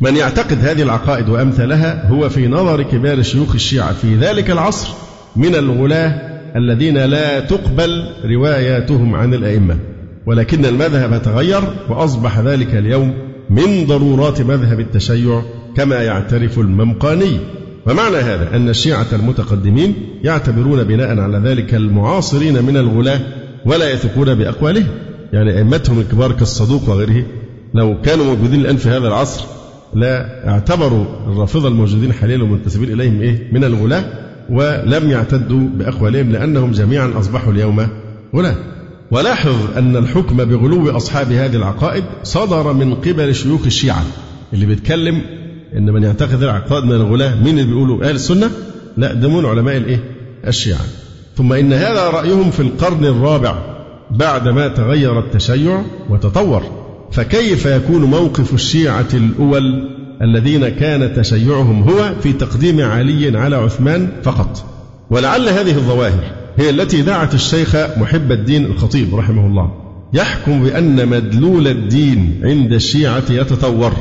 من يعتقد هذه العقائد وأمثالها هو في نظر كبار شيوخ الشيعة في ذلك العصر من الغلاة الذين لا تقبل رواياتهم عن الأئمة. ولكن المذهب تغير وأصبح ذلك اليوم من ضرورات مذهب التشيع كما يعترف الممقاني. ومعنى هذا أن الشيعة المتقدمين يعتبرون بناء على ذلك المعاصرين من الغلاة ولا يثقون بأقوالهم. يعني أئمتهم الكبار كالصدوق وغيره لو كانوا موجودين الآن في هذا العصر لا اعتبروا الرافضة الموجودين حاليا والمنتسبين إليهم إيه؟ من الغلاة ولم يعتدوا بأقوالهم لأنهم جميعا أصبحوا اليوم غلاة. ولاحظ أن الحكم بغلو أصحاب هذه العقائد صدر من قبل شيوخ الشيعة اللي بيتكلم إن من يعتقد العقائد من الغلاة مين اللي بيقولوا أهل السنة؟ لا ده من علماء الإيه؟ الشيعة. ثم إن هذا رأيهم في القرن الرابع بعدما تغير التشيع وتطور فكيف يكون موقف الشيعة الأول الذين كان تشيعهم هو في تقديم علي على عثمان فقط ولعل هذه الظواهر هي التي دعت الشيخ محب الدين الخطيب رحمه الله. يحكم بأن مدلول الدين عند الشيعة يتطور.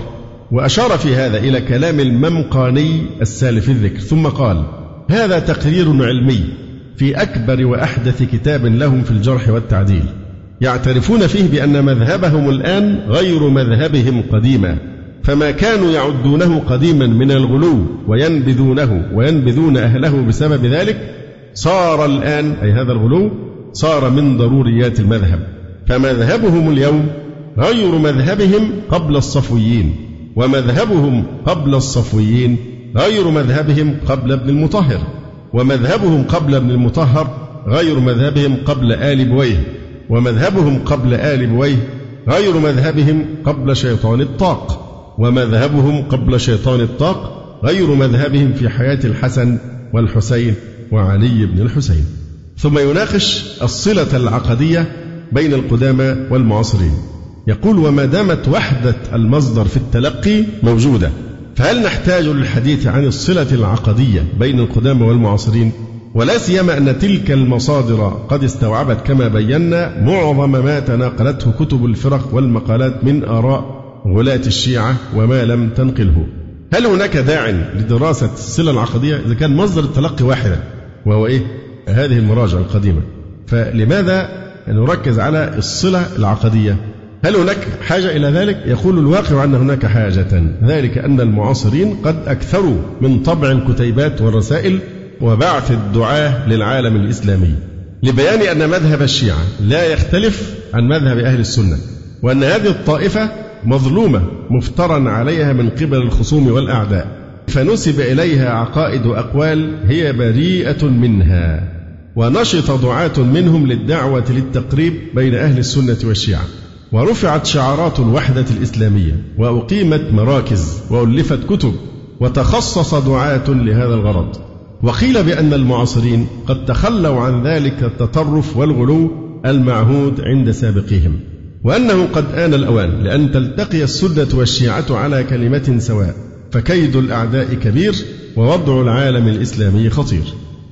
وأشار في هذا إلى كلام الممقاني السالف الذكر. ثم قال هذا تقرير علمي في أكبر وأحدث كتاب لهم في الجرح والتعديل. يعترفون فيه بأن مذهبهم الآن غير مذهبهم قديما. فما كانوا يعدونه قديما من الغلو وينبذونه وينبذون أهله بسبب ذلك صار الآن أي هذا الغلو صار من ضروريات المذهب. فمذهبهم اليوم غير مذهبهم قبل الصفويين ومذهبهم قبل الصفويين غير مذهبهم قبل ابن المطهر ومذهبهم قبل ابن المطهر غير مذهبهم قبل آل بويه ومذهبهم قبل آل بويه غير مذهبهم قبل شيطان الطاق ومذهبهم قبل شيطان الطاق غير مذهبهم في حياة الحسن والحسين. وعلي بن الحسين. ثم يناقش الصلة العقدية بين القدامى والمعاصرين. يقول وما دامت وحدة المصدر في التلقي موجودة فهل نحتاج للحديث عن الصلة العقدية بين القدامى والمعاصرين؟ ولا سيما أن تلك المصادر قد استوعبت كما بينا معظم ما تناقلته كتب الفرق والمقالات من آراء غلاة الشيعة وما لم تنقله. هل هناك داع لدراسة الصلة العقدية؟ إذا كان مصدر التلقي واحدا وهو إيه؟ هذه المراجع القديمة. فلماذا نركز على الصلة العقدية؟ هل هناك حاجة إلى ذلك؟ يقول الواقع أن هناك حاجة. ذلك أن المعاصرين قد أكثروا من طبع الكتيبات والرسائل وبعث الدعاة للعالم الإسلامي. لبيان أن مذهب الشيعة لا يختلف عن مذهب أهل السنة وأن هذه الطائفة مظلومة مفترا عليها من قبل الخصوم والأعداء. فنسب إليها عقائد وأقوال هي بريئة منها ونشط دعاة منهم للدعوة للتقريب بين أهل السنة والشيعة. ورفعت شعارات الوحدة الإسلامية وأقيمت مراكز وألفت كتب وتخصص دعاة لهذا الغرض. وقيل بأن المعاصرين قد تخلوا عن ذلك التطرف والغلو المعهود عند سابقيهم. وأنه قد آن الأوان لأن تلتقي السنة والشيعة على كلمة سواء. فكيد الأعداء كبير ووضع العالم الإسلامي خطير.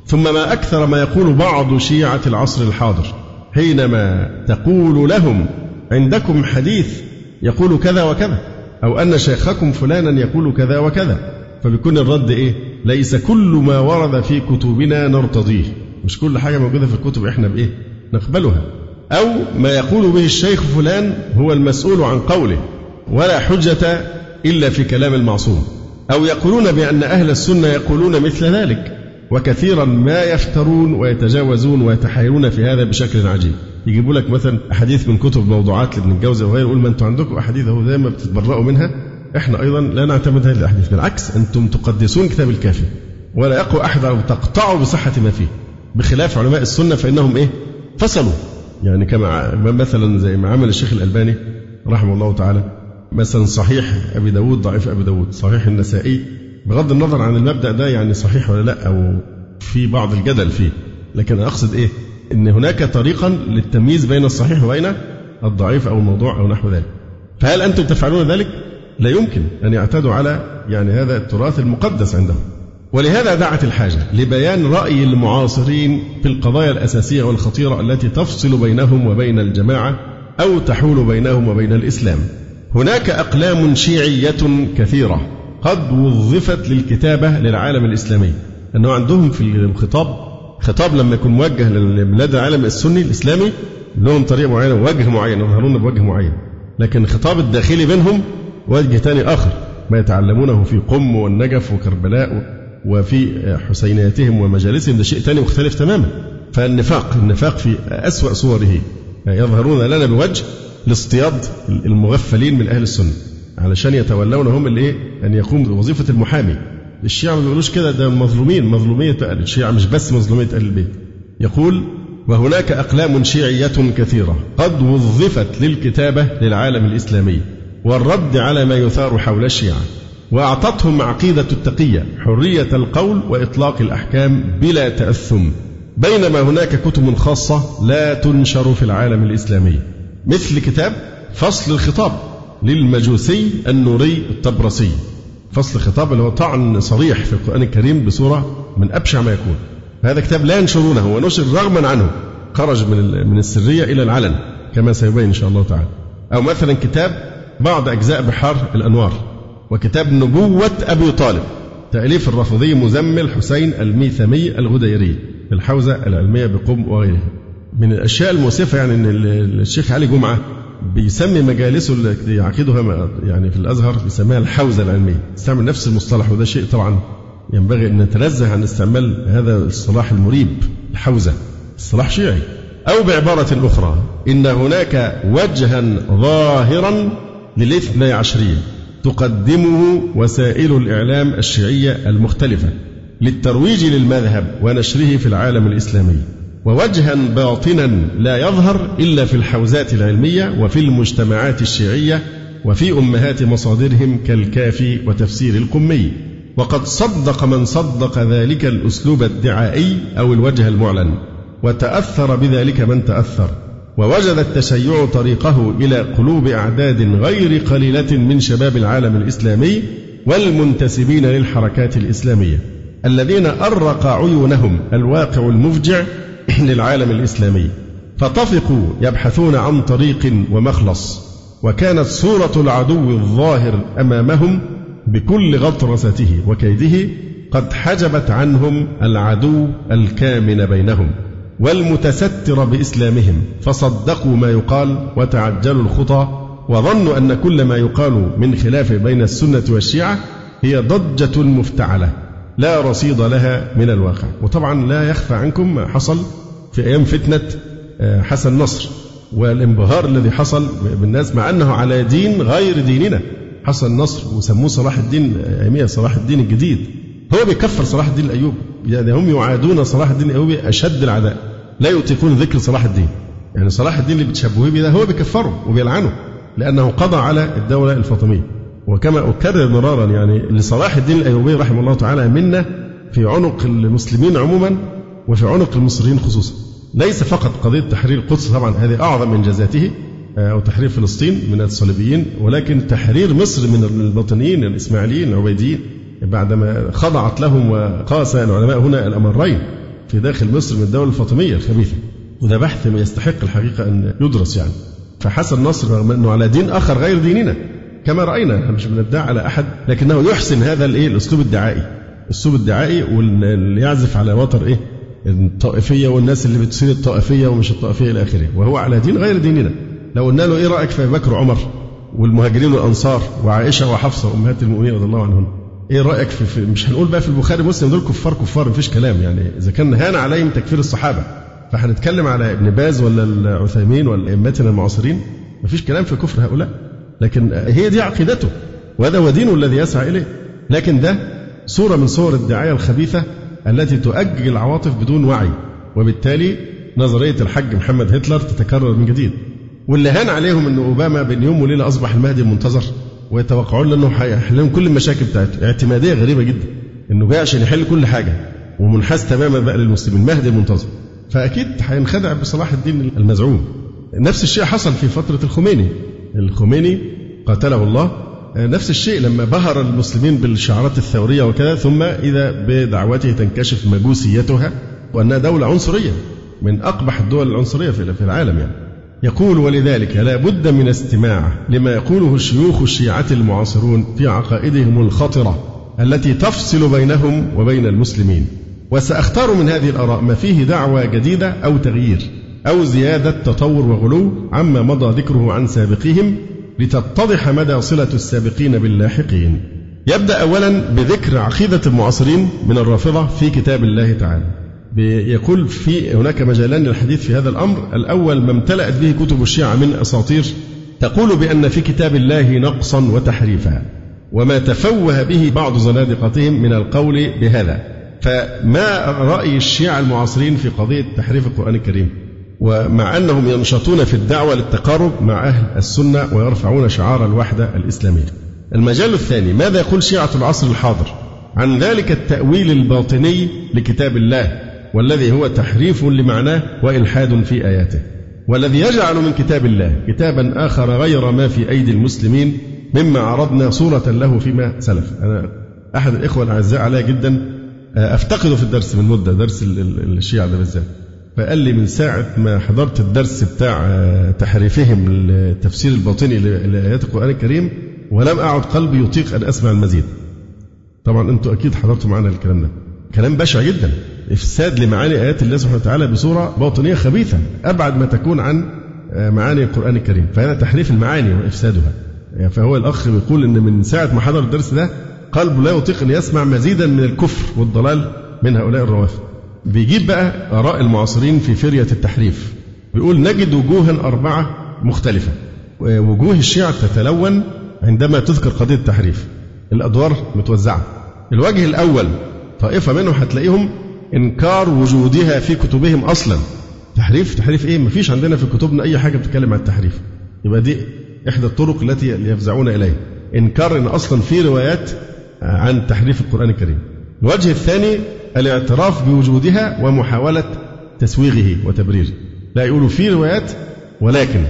ثم ما أكثر ما يقول بعض شيعة العصر الحاضر حينما تقول لهم عندكم حديث يقول كذا وكذا أو أن شيخكم فلانا يقول كذا وكذا فبيكون الرد إيه؟ ليس كل ما ورد في كتبنا نرتضيه. مش كل حاجة موجودة في الكتب إحنا بإيه؟ نقبلها. أو ما يقول به الشيخ فلان هو المسؤول عن قوله ولا حجة إلا في كلام المعصوم. أو يقولون بأن أهل السنة يقولون مثل ذلك وكثيرا ما يفترون ويتجاوزون ويتحايلون في هذا بشكل عجيب. يجيبوا لك مثلا أحاديث من كتب موضوعات لابن الجوزي وغيره يقول ما أنتم عندكم أحاديث أهو زي ما بتتبرأوا منها؟ إحنا أيضا لا نعتمد هذه الأحاديث بالعكس أنتم تقدسون كتاب الكافي ولا يقوى أحد أو تقطعوا بصحة ما فيه. بخلاف علماء السنة فإنهم إيه؟ فصلوا. يعني كما مثلا زي ما عمل الشيخ الألباني رحمه الله تعالى مثلا صحيح أبي داود ضعيف أبي داود صحيح النسائي. بغض النظر عن المبدأ ده يعني صحيح ولا لأ أو في بعض الجدل فيه. لكن أقصد إيه؟ إن هناك طريقا للتمييز بين الصحيح وبين الضعيف أو الموضوع أو نحو ذلك. فهل أنتم تفعلون ذلك؟ لا يمكن أن يعتادوا على يعني هذا التراث المقدس عندهم. ولهذا دعت الحاجة لبيان رأي المعاصرين في القضايا الأساسية والخطيرة التي تفصل بينهم وبين الجماعة أو تحول بينهم وبين الإسلام. هناك أقلام شيعية كثيرة قد وظفت للكتابة للعالم الإسلامي. أنه عندهم في الخطاب خطاب لما يكون موجه لبلاد العالم السني الإسلامي لهم طريقة معينة وجه معين يظهرون بوجه معين. لكن الخطاب الداخلي بينهم وجه ثاني آخر ما يتعلمونه في قم والنجف وكربلاء وفي حسينياتهم ومجالسهم ده شيء ثاني مختلف تماما. فالنفاق النفاق في أسوأ صوره يظهرون لنا بوجه لاصطياد المغفلين من أهل السنة علشان يتولون هم اللي إيه؟ أن يقوم بوظيفة المحامي. الشيعة ما بيقولوش كده ده مظلومين مظلومية أهل الشيعة مش بس مظلومية أهل البيت. يقول وهناك أقلام شيعية كثيرة قد وظفت للكتابة للعالم الإسلامي والرد على ما يثار حول الشيعة وأعطتهم عقيدة التقية حرية القول وإطلاق الأحكام بلا تأثم. بينما هناك كتب خاصة لا تنشر في العالم الإسلامي. مثل كتاب فصل الخطاب للمجوسي النوري الطبرسي. فصل خطاب اللي هو طعن صريح في القرآن الكريم بصورة من أبشع ما يكون. هذا كتاب لا ينشرونه ونشر رغما عنه. خرج من من السرية إلى العلن كما سيبين إن شاء الله تعالى. أو مثلا كتاب بعض أجزاء بحار الأنوار وكتاب نبوة أبي طالب تأليف الرافضي مزمل حسين الميثمي الغديري في الحوزة العلمية بقم وغيرها من الأشياء المؤسفة يعني أن الشيخ علي جمعة بيسمي مجالسه اللي يعقدها يعني في الأزهر بيسميها الحوزة العلمية. استعمل نفس المصطلح وده شيء طبعا ينبغي أن نتنزه عن استعمال هذا الصلاح المريب الحوزة. اصطلاح شيعي. أو بعبارة أخرى إن هناك وجها ظاهرا للاثني عشريه تقدمه وسائل الإعلام الشيعية المختلفة للترويج للمذهب ونشره في العالم الإسلامي. ووجها باطنا لا يظهر إلا في الحوزات العلمية وفي المجتمعات الشيعية وفي أمهات مصادرهم كالكافي وتفسير القمي وقد صدق من صدق ذلك الأسلوب الدعائي أو الوجه المعلن وتأثر بذلك من تأثر. ووجد التشيع طريقه إلى قلوب أعداد غير قليلة من شباب العالم الإسلامي والمنتسبين للحركات الإسلامية الذين أرق عيونهم الواقع المفجع للعالم الإسلامي. فطفقوا يبحثون عن طريق ومخلص. وكانت صورة العدو الظاهر أمامهم بكل غطرسته وكيده قد حجبت عنهم العدو الكامن بينهم والمتستر بإسلامهم. فصدقوا ما يقال وتعجلوا الخطى وظنوا أن كل ما يقال من خلاف بين السنة والشيعة هي ضجة مفتعلة. لا رصيد لها من الواقع. وطبعا لا يخفى عنكم ما حصل في أيام فتنة آه، حسن نصر والانبهار الذي حصل بالناس مع أنه على دين غير ديننا. حسن نصر وسموه صلاح الدين أيامية صلاح الدين الجديد. هو بيكفر صلاح الدين الأيوبي. يعني هم يعادون صلاح الدين الأيوبي أشد العداء. لا يطيقون ذكر صلاح الدين. يعني صلاح الدين اللي بتشبهوه به ده هو بيكفره وبيلعنه لأنه قضى على الدولة الفاطمية. وكما أكرر مرارا يعني لصلاح الدين الأيوبي رحمه الله تعالى منا في عنق المسلمين عموما وفي عنق المصريين خصوصا. ليس فقط قضية تحرير القدس طبعا هذه أعظم إنجازاته آه، أو تحرير فلسطين من الصليبيين ولكن تحرير مصر من الباطنيين الإسماعيليين العبيديين بعدما خضعت لهم وقاس العلماء هنا الأمرين في داخل مصر من الدولة الفاطمية الخبيثة. وده بحث يستحق الحقيقة أن يدرس يعني. فحسن نصر رغم أنه على دين آخر غير ديننا. كما رأينا إحنا مش بندعي على أحد لكنه يحسن هذا الإيه؟ الأسلوب الدعائي. الأسلوب الدعائي واللي يعزف على وتر إيه؟ الطائفية والناس اللي بتصير الطائفية ومش الطائفية إلى آخره. وهو على دين غير ديننا. لو قلنا له إيه رأيك في بكر وعمر والمهاجرين والأنصار وعائشة وحفصة أمهات المؤمنين رضي الله عنهن إيه رأيك في, في مش هنقول بقى في البخاري مسلم دول كفار كفار مفيش كلام يعني. إذا كان هان عليهم تكفير الصحابة فهنتكلم على ابن باز ولا العثيمين ولا أئمتنا المعاصرين مفيش كلام في كفر هؤلاء. لكن هي دي عقيدته وهذا هو دينه الذي يسعى إليه. لكن ده صورة من صور الدعاية الخبيثة التي تؤجج العواطف بدون وعي وبالتالي نظرية الحج محمد هتلر تتكرر من جديد. واللي هان عليهم إن أوباما بين يوم وليلة أصبح المهدي المنتظر ويتوقعون انه هيحل كل المشاكل بتاعته اعتمادية غريبة جدا إنه جاي عشان يحل كل حاجة ومنحاز تماما بقى للمسلمين المهدي المنتظر. فأكيد هينخدع بصلاح الدين المزعوم. نفس الشيء حصل في فترة الخميني. الخميني قاتله الله. نفس الشيء لما بهر المسلمين بالشعارات الثورية وكذا ثم إذا بدعوته تنكشف مجوسيتها وأنها دولة عنصرية من أقبح الدول العنصرية في العالم يعني. يقول ولذلك لا بد من استماع لما يقوله شيوخ الشيعة المعاصرون في عقائدهم الخطرة التي تفصل بينهم وبين المسلمين. وسأختار من هذه الآراء ما فيه دعوة جديدة أو تغيير. أو زيادة تطور وغلو عما مضى ذكره عن سابقيهم لتتضح مدى صلة السابقين باللاحقين. يبدأ أولا بذكر عقيدة المعاصرين من الرافضة في كتاب الله تعالى. يقول في هناك مجالان للحديث في هذا الأمر. الأول ما امتلأت به كتب الشيعة من أساطير. تقول بأن في كتاب الله نقصا وتحريفا. وما تفوه به بعض زنادقتهم من القول بهذا. فما رأي الشيعة المعاصرين في قضية تحريف القرآن الكريم؟ ومع أنهم ينشطون في الدعوة للتقارب مع أهل السنة ويرفعون شعار الوحدة الإسلامية. المجال الثاني ماذا يقول شيعة العصر الحاضر عن ذلك التأويل الباطني لكتاب الله والذي هو تحريف لمعناه وإلحاد في آياته؟ والذي يجعل من كتاب الله كتابا آخر غير ما في أيدي المسلمين مما عرضنا صورة له فيما سلف. أنا أحد الإخوة الأعزاء علي جدا آه، أفتقده في الدرس من مدة درس الشيعة ده بالذات فقال لي من ساعة ما حضرت الدرس بتاع آه، تحريفهم التفسير الباطني لآيات القرآن الكريم ولم أعد قلبي يطيق أن أسمع المزيد. طبعا أنتم أكيد حضرتوا معنا الكلام ده. كلام بشع جدا. إفساد لمعاني آيات الله سبحانه وتعالى بصورة باطنية خبيثة أبعد ما تكون عن آه، معاني القرآن الكريم. فهذا تحريف المعاني وإفسادها. يعني فهو الأخ بيقول إن من ساعة ما حضر الدرس ده قلبه لا يطيق أن يسمع مزيدا من الكفر والضلال من هؤلاء الروافض. بيجيب بقى آراء المعاصرين في فرية التحريف. بيقول نجد وجوها أربعة مختلفة وجوه الشيعة تتلون عندما تذكر قضية التحريف. الأدوار متوزعة. الوجه الأول طائفة منهم هتلاقيهم إنكار وجودها في كتبهم أصلا. تحريف؟ تحريف إيه؟ مفيش عندنا في كتبنا أي حاجة بتتكلم عن التحريف. يبقى دي إحدى الطرق التي يفزعون إليها. إنكار إن أصلا في روايات عن تحريف القرآن الكريم. الوجه الثاني الاعتراف بوجودها ومحاولة تسويغه وتبريره. لا يقولوا في روايات ولكن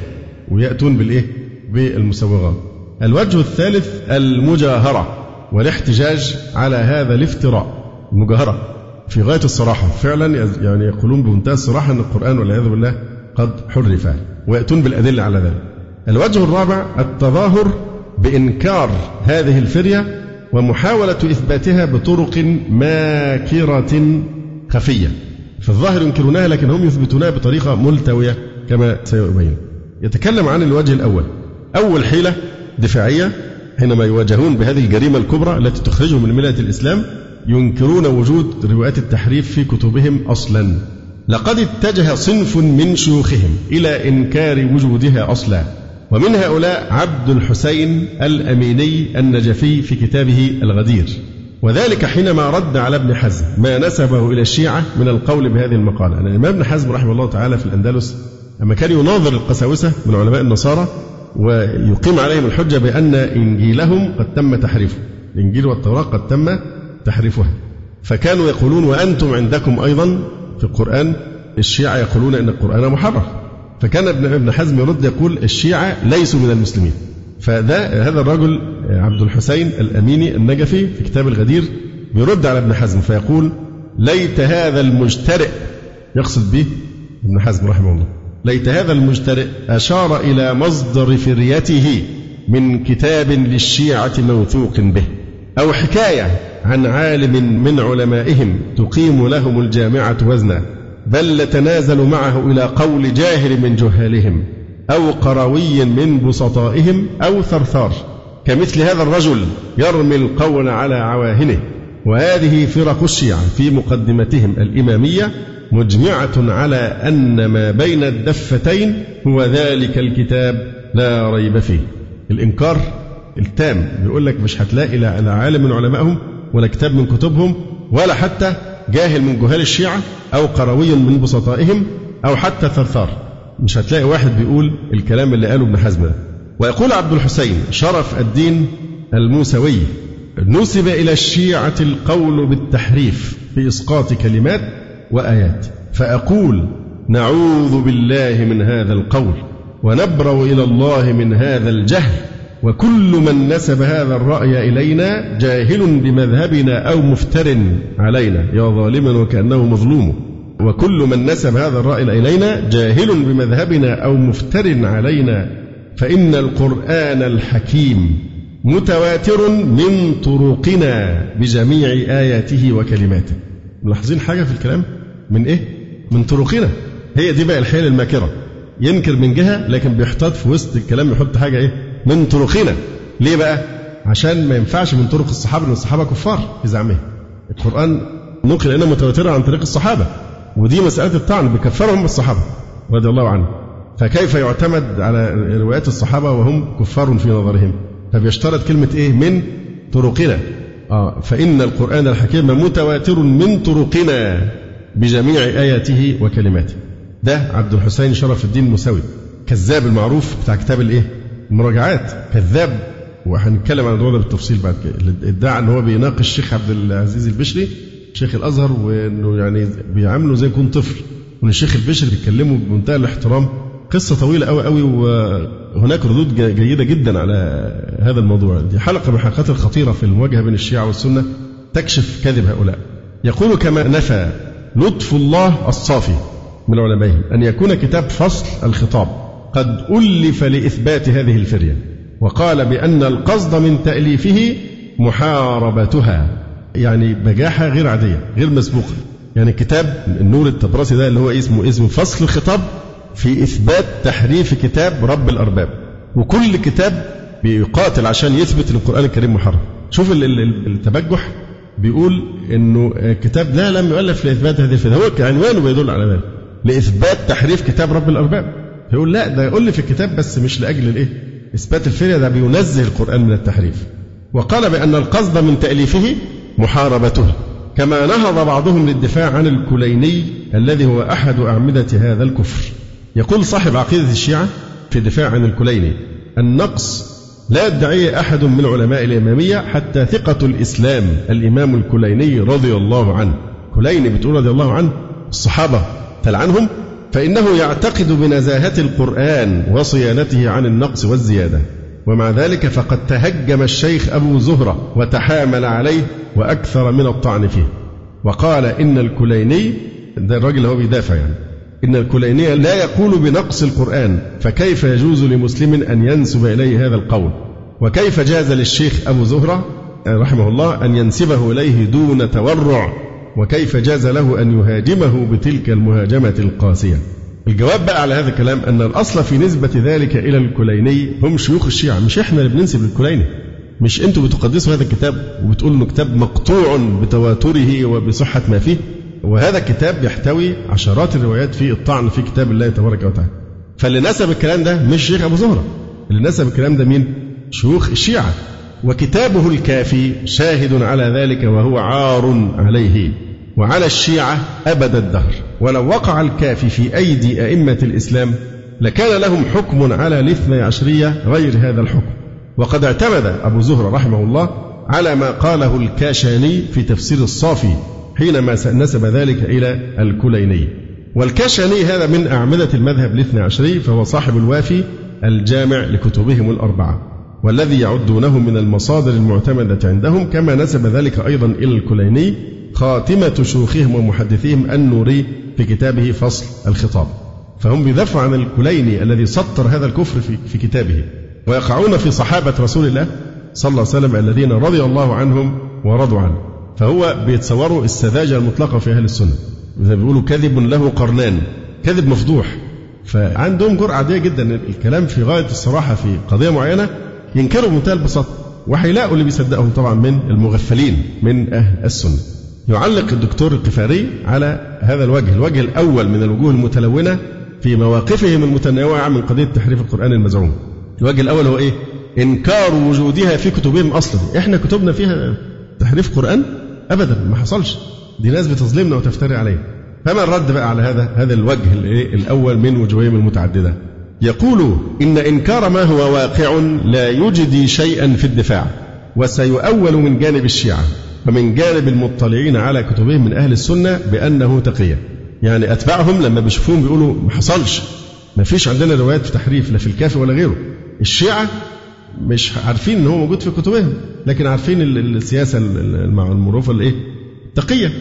ويأتون بالإيه؟ بالمسوغات. الوجه الثالث المجاهرة والاحتجاج على هذا الافتراء. المجاهرة في غاية الصراحة. فعلا يعني يقولون بمنتهى الصراحة أن القرآن والعياذ بالله قد حرف ويأتون بالأدلة على ذلك. الوجه الرابع التظاهر بإنكار هذه الفرية ومحاولة إثباتها بطرق ماكرة خفية. في الظاهر ينكرونها لكن هم يثبتونها بطريقة ملتوية كما سيبين. يتكلم عن الوجه الأول. أول حيلة دفاعية حينما يواجهون بهذه الجريمة الكبرى التي تخرجهم من ملة الإسلام ينكرون وجود روايات التحريف في كتبهم أصلا. لقد اتجه صنف من شيوخهم إلى إنكار وجودها أصلا. ومن هؤلاء عبد الحسين الأميني النجفي في كتابه الغدير. وذلك حينما رد على ابن حزم ما نسبه إلى الشيعة من القول بهذه المقالة. أن الإمام ابن حزم رحمه الله تعالى في الأندلس لما كان يناظر القساوسة من علماء النصارى ويقيم عليهم الحجة بأن إنجيلهم قد تم تحريفه. الإنجيل والتوراة قد تم تحريفها. فكانوا يقولون وأنتم عندكم أيضا في القرآن؟ الشيعة يقولون أن القرآن محرف. فكان ابن ابن حزم يرد يقول الشيعة ليسوا من المسلمين. فده هذا الرجل عبد الحسين الأميني النجفي في كتاب الغدير بيرد على ابن حزم فيقول ليت هذا المجترئ يقصد به ابن حزم رحمه الله ليت هذا المجترئ أشار إلى مصدر فريته من كتاب للشيعة موثوق به أو حكاية عن عالم من علمائهم تقيم لهم الجامعة وزنا. بل لتنازل معه إلى قول جاهل من جهالهم أو قروي من بسطائهم أو ثرثار كمثل هذا الرجل يرمي القول على عواهنه. وهذه فرق الشيعة في مقدمتهم الإمامية مجمعة على أن ما بين الدفتين هو ذلك الكتاب لا ريب فيه. الإنكار التام بيقول لك مش هتلاقي لا عالم من علمائهم ولا كتاب من كتبهم ولا حتى جاهل من جهال الشيعة أو قروي من بسطائهم أو حتى ثرثار. مش هتلاقي واحد بيقول الكلام اللي قاله ابن حزم ده. ويقول عبد الحسين شرف الدين الموسوي نسب إلى الشيعة القول بالتحريف في إسقاط كلمات وآيات. فأقول نعوذ بالله من هذا القول ونبرأ إلى الله من هذا الجهل. وكل من نسب هذا الرأي إلينا جاهل بمذهبنا أو مفتر علينا يا ظالما وكأنه مظلوم. وكل من نسب هذا الرأي إلينا جاهل بمذهبنا أو مفتر علينا. فإن القرآن الحكيم متواتر من طرقنا بجميع آياته وكلماته. ملاحظين حاجة في الكلام؟ من إيه؟ من طرقنا. هي دي بقى الحيل الماكرة. ينكر من جهة لكن بيحتاط في وسط الكلام يحط حاجة إيه؟ من طرقنا ليه بقى؟ عشان ما ينفعش من طرق الصحابة لأن الصحابة كفار في زعمهم. القرآن نقل إنه متواترة عن طريق الصحابة ودي مسألة الطعن بكفرهم الصحابة رضي الله عنهم. فكيف يعتمد على روايات الصحابة وهم كفار في نظرهم؟ فبيشترط كلمة إيه؟ من طرقنا. آه فإن القرآن الحكيم متواتر من طرقنا بجميع آياته وكلماته. ده عبد الحسين شرف الدين المساوي كذاب المعروف بتاع كتاب الإيه؟ المراجعات كذاب. وهنتكلم عن الموضوع ده بالتفصيل بعد كده. ادعى إن هو بيناقش الشيخ عبد العزيز البشري شيخ الأزهر وإنه يعني بيعامله زي يكون طفل. وإن الشيخ البشري بيتكلمه بمنتهى الاحترام. قصة طويلة قوي قوي وهناك ردود جيدة جدا على هذا الموضوع. دي حلقة من الحلقات الخطيرة في المواجهة بين الشيعة والسنة. تكشف كذب هؤلاء. يقول كما نفى لطف الله الصافي من علمائهم أن يكون كتاب فصل الخطاب. قد ألف لإثبات هذه الفرية. وقال بأن القصد من تأليفه محاربتها يعني بجاحة غير عادية غير مسبوقة. يعني كتاب النور التبرسي ده اللي هو اسمه اسمه فصل الخطاب في إثبات تحريف كتاب رب الأرباب. وكل كتاب بيقاتل عشان يثبت أن القرآن الكريم محرم. شوف التبجح بيقول إنه كتاب لا لم يؤلف لإثبات هذه الفكرة هو عنوانه بيدل على ذلك لإثبات تحريف كتاب رب الأرباب. يقول لا ده يقول لي في الكتاب بس مش لأجل الإيه؟ إثبات الفرية ده بينزه القرآن من التحريف. وقال بأن القصد من تأليفه محاربته كما نهض بعضهم للدفاع عن الكليني الذي هو أحد أعمدة هذا الكفر. يقول صاحب عقيدة الشيعة في الدفاع عن الكليني النقص لا يدعي أحد من علماء الإمامية حتى ثقة الإسلام الإمام الكليني رضي الله عنه. كليني بتقول رضي الله عنه؟ الصحابة تلعنهم؟ فإنه يعتقد بنزاهة القرآن وصيانته عن النقص والزيادة. ومع ذلك فقد تهجم الشيخ أبو زهرة وتحامل عليه وأكثر من الطعن فيه. وقال إن الكليني ده الراجل هو بيدافع يعني إن الكليني لا يقول بنقص القرآن فكيف يجوز لمسلم أن ينسب إليه هذا القول؟ وكيف جاز للشيخ أبو زهرة رحمه الله أن ينسبه إليه دون تورع؟ وكيف جاز له أن يهاجمه بتلك المهاجمة القاسية. الجواب بقى على هذا الكلام أن الأصل في نسبة ذلك إلى الكليني هم شيوخ الشيعة. مش إحنا اللي بننسب للكليني. مش أنتوا بتقدسوا هذا الكتاب وبتقولوا إنه كتاب مقطوع بتواتره وبصحة ما فيه. وهذا الكتاب يحتوي عشرات الروايات في الطعن في كتاب الله تبارك وتعالى. فاللي نسب الكلام ده مش شيخ أبو زهرة. اللي نسب الكلام ده مين؟ شيوخ الشيعة. وكتابه الكافي شاهد على ذلك وهو عار عليه. وعلى الشيعة أبد الدهر. ولو وقع الكافي في أيدي أئمة الإسلام لكان لهم حكم على الاثني عشرية غير هذا الحكم. وقد اعتمد أبو زهرة رحمه الله على ما قاله الكاشاني في تفسير الصافي حينما نسب ذلك إلى الكليني. والكاشاني هذا من أعمدة المذهب الاثني عشري فهو صاحب الوافي الجامع لكتبهم الأربعة والذي يعدونه من المصادر المعتمدة عندهم كما نسب ذلك أيضا إلى الكليني. خاتمة شيوخهم ومحدثيهم النوري في كتابه فصل الخطاب. فهم بيدافعوا عن الكليني الذي سطر هذا الكفر في, في كتابه. ويقعون في صحابة رسول الله صلى الله عليه وسلم الذين رضي الله عنهم ورضوا عنه. فهو بيتصوروا السذاجة المطلقة في أهل السنة. زي بيقولوا كذب له قرنان كذب مفضوح. فعندهم جرأة عادية جدا. الكلام في غاية الصراحة في قضية معينة ينكروا بمنتهى البساطة وهيلاقوا اللي بيصدقهم طبعا من المغفلين من أهل السنة. يعلق الدكتور القفاري على هذا الوجه الوجه الأول من الوجوه المتلونة في مواقفهم المتنوعة من قضية تحريف القرآن المزعوم. الوجه الأول هو إيه؟ إنكار وجودها في كتبهم أصلا. إحنا كتبنا فيها تحريف قرآن؟ أبدا ما حصلش. دي ناس بتظلمنا وتفتري علينا. فما الرد بقى على هذا هذا الوجه الأول من وجوههم المتعددة؟ يقول إن إنكار ما هو واقع لا يجدي شيئا في الدفاع وسيؤول من جانب الشيعة. ومن جانب المطلعين على كتبهم من أهل السنة بأنه تقية. يعني أتباعهم لما بيشوفوهم بيقولوا ما حصلش. ما فيش عندنا روايات في تحريف لا في الكافي ولا غيره. الشيعة مش عارفين إن هو موجود في كتبهم لكن عارفين السياسة المعروفة الايه التقية.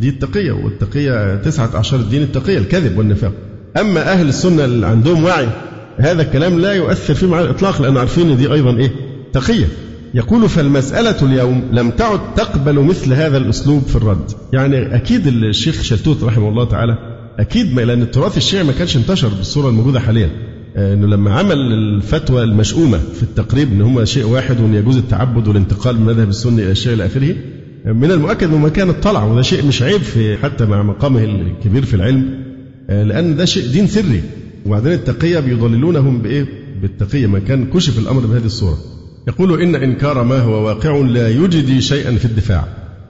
دي التقية والتقية تسعة اعشار الدين التقية الكذب والنفاق. أما أهل السنة اللي عندهم وعي هذا الكلام لا يؤثر فيهم على الإطلاق لأن عارفين إن دي أيضا إيه؟ تقية. يقول فالمسألة اليوم لم تعد تقبل مثل هذا الأسلوب في الرد يعني أكيد الشيخ شلتوت رحمه الله تعالى أكيد ما لأن التراث الشيعي ما كانش انتشر بالصورة الموجودة حاليا آه، إنه لما عمل الفتوى المشؤومة في التقريب إن هما شيء واحد وإن يجوز التعبد والانتقال من المذهب السني إلى الشيء إلى آخره من المؤكد إنه ما كان اطلع وده شيء مش عيب في حتى مع مقامه الكبير في العلم آه، لأن ده شيء دين سري وبعدين التقية بيضللونهم بإيه؟ بالتقية ما كان كشف الأمر بهذه الصورة. يقول إن إنكار ما هو واقع لا يجدي شيئا في الدفاع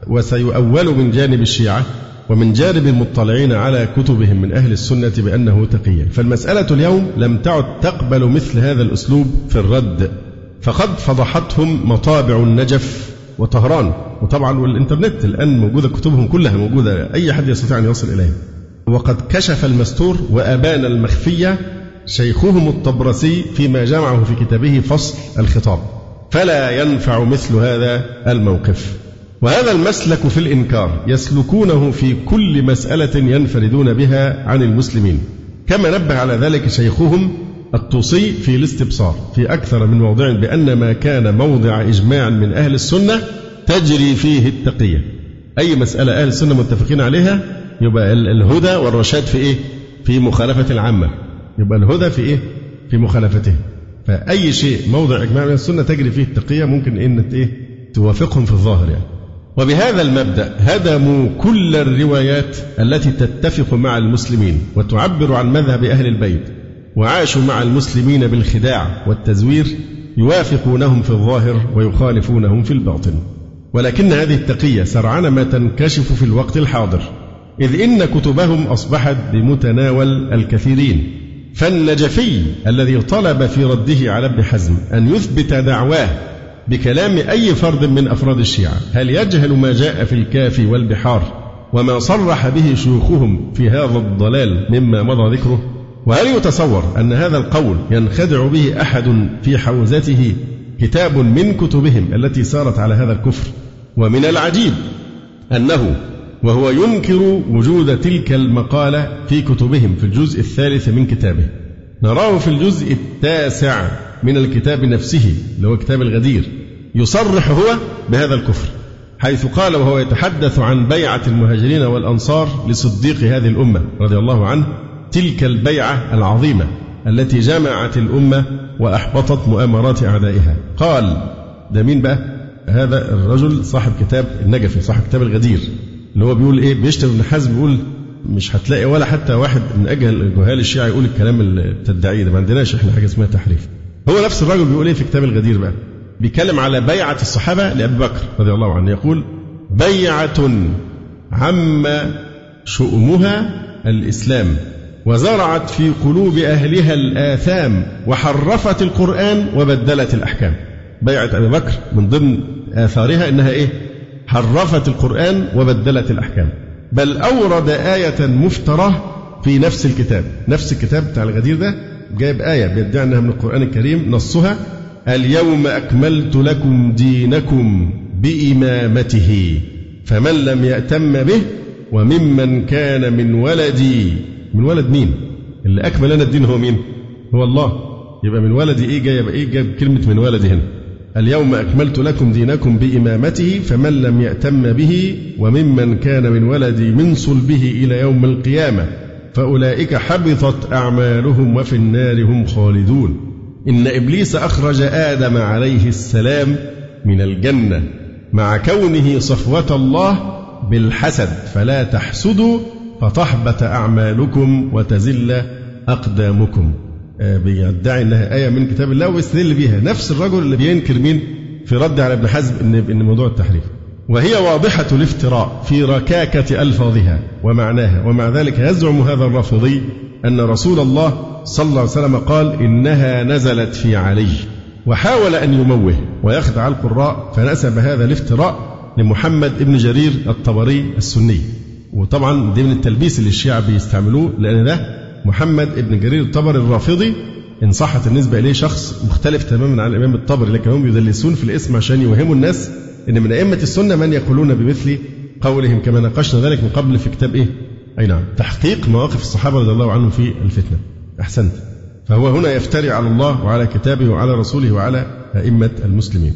وسيؤول من جانب الشيعة ومن جانب المطلعين على كتبهم من أهل السنة بأنه تقيا. فالمسألة اليوم لم تعد تقبل مثل هذا الأسلوب في الرد فقد فضحتهم مطابع النجف وطهران. وطبعا والإنترنت الآن موجودة كتبهم كلها موجودة أي حد يستطيع أن يصل إليها. وقد كشف المستور وأبان المخفية شيخهم الطبرسي فيما جمعه في كتابه فصل الخطاب. فلا ينفع مثل هذا الموقف. وهذا المسلك في الإنكار يسلكونه في كل مسألة ينفردون بها عن المسلمين. كما نبه على ذلك شيخهم الطوسي في الاستبصار في أكثر من موضع بأن ما كان موضع إجماع من أهل السنة تجري فيه التقية. أي مسألة أهل السنة متفقين عليها؟ يبقى الهدى والرشاد في إيه؟ في مخالفة العامة. يبقى الهدى في إيه؟ في مخالفته. فأي شيء موضع إجماع من السنة تجري فيه التقية ممكن إن إيه؟ توافقهم في الظاهر يعني وبهذا المبدأ هدموا كل الروايات التي تتفق مع المسلمين وتعبر عن مذهب أهل البيت وعاشوا مع المسلمين بالخداع والتزوير يوافقونهم في الظاهر ويخالفونهم في الباطن ولكن هذه التقية سرعان ما تنكشف في الوقت الحاضر إذ إن كتبهم أصبحت بمتناول الكثيرين فالنجفي الذي طلب في رده على ابن حزم أن يثبت دعواه بكلام أي فرد من أفراد الشيعة. هل يجهل ما جاء في الكافي والبحار وما صرح به شيوخهم في هذا الضلال مما مضى ذكره؟ وهل يتصور أن هذا القول ينخدع به أحد في حوزته كتاب من كتبهم التي سارت على هذا الكفر؟ ومن العجيب أنه وهو ينكر وجود تلك المقالة في كتبهم في الجزء الثالث من كتابه. نراه في الجزء التاسع من الكتاب نفسه اللي هو كتاب الغدير. يصرح هو بهذا الكفر حيث قال وهو يتحدث عن بيعة المهاجرين والأنصار لصديق هذه الأمة رضي الله عنه تلك البيعة العظيمة التي جمعت الأمة وأحبطت مؤامرات أعدائها. قال ده مين بقى؟ هذا الرجل صاحب كتاب النجفي صاحب كتاب الغدير. اللي هو بيقول إيه؟ بيشتم ابن حزم بيقول مش هتلاقي ولا حتى واحد من أجهل جهال الشيعة يقول الكلام التدعي ده. ما عندناش إحنا حاجة اسمها تحريف. هو نفس الرجل بيقول إيه في كتاب الغدير بقى؟ بيتكلم على بيعة الصحابة لأبي بكر رضي الله عنه. يقول بيعة عم شؤمها الإسلام وزرعت في قلوب أهلها الآثام وحرفت القرآن وبدلت الأحكام. بيعة أبي بكر من ضمن آثارها إنها إيه؟ حرفت القرآن وبدلت الأحكام. بل أورد آية مفترة في نفس الكتاب. نفس الكتاب بتاع الغدير ده جايب آية بيدعي أنها من القرآن الكريم نصها اليوم أكملت لكم دينكم بإمامته فمن لم يأتم به وممن كان من ولدي. من ولد مين؟ اللي أكمل لنا الدين هو مين؟ هو الله. يبقى من ولدي إيه جايب إيه جايب كلمة من ولدي هنا؟ اليوم أكملت لكم دينكم بإمامته فمن لم يأتم به وممن كان من ولدي من صلبه إلى يوم القيامة فأولئك حبطت أعمالهم وفي النار هم خالدون. إن إبليس أخرج آدم عليه السلام من الجنة مع كونه صفوة الله بالحسد فلا تحسدوا فتحبط أعمالكم وتزل أقدامكم. بيدعي إنها آية من كتاب الله ويستدل بيها نفس الرجل اللي بينكر مين؟ في رد على ابن حزم ان إن موضوع التحريف. وهي واضحة الافتراء في ركاكة ألفاظها ومعناها. ومع ذلك يزعم هذا الرافضي أن رسول الله صلى الله عليه وسلم قال إنها نزلت في علي. وحاول أن يموه ويخدع القراء فنسب هذا الافتراء لمحمد بن جرير الطبري السني. وطبعا دي من التلبيس اللي الشيعة بيستعملوه لأن ده محمد بن جرير الطبري الرافضي إن صحت النسبة إليه شخص مختلف تماما عن الإمام الطبري لكن هم يدلسون في الاسم عشان يوهموا الناس إن من أئمة السنة من يقولون بمثل قولهم كما ناقشنا ذلك من قبل في كتاب إيه؟ أي نعم تحقيق مواقف الصحابة رضي الله عنهم في الفتنة. أحسنت. فهو هنا يفتري على الله وعلى كتابه وعلى رسوله وعلى أئمة المسلمين.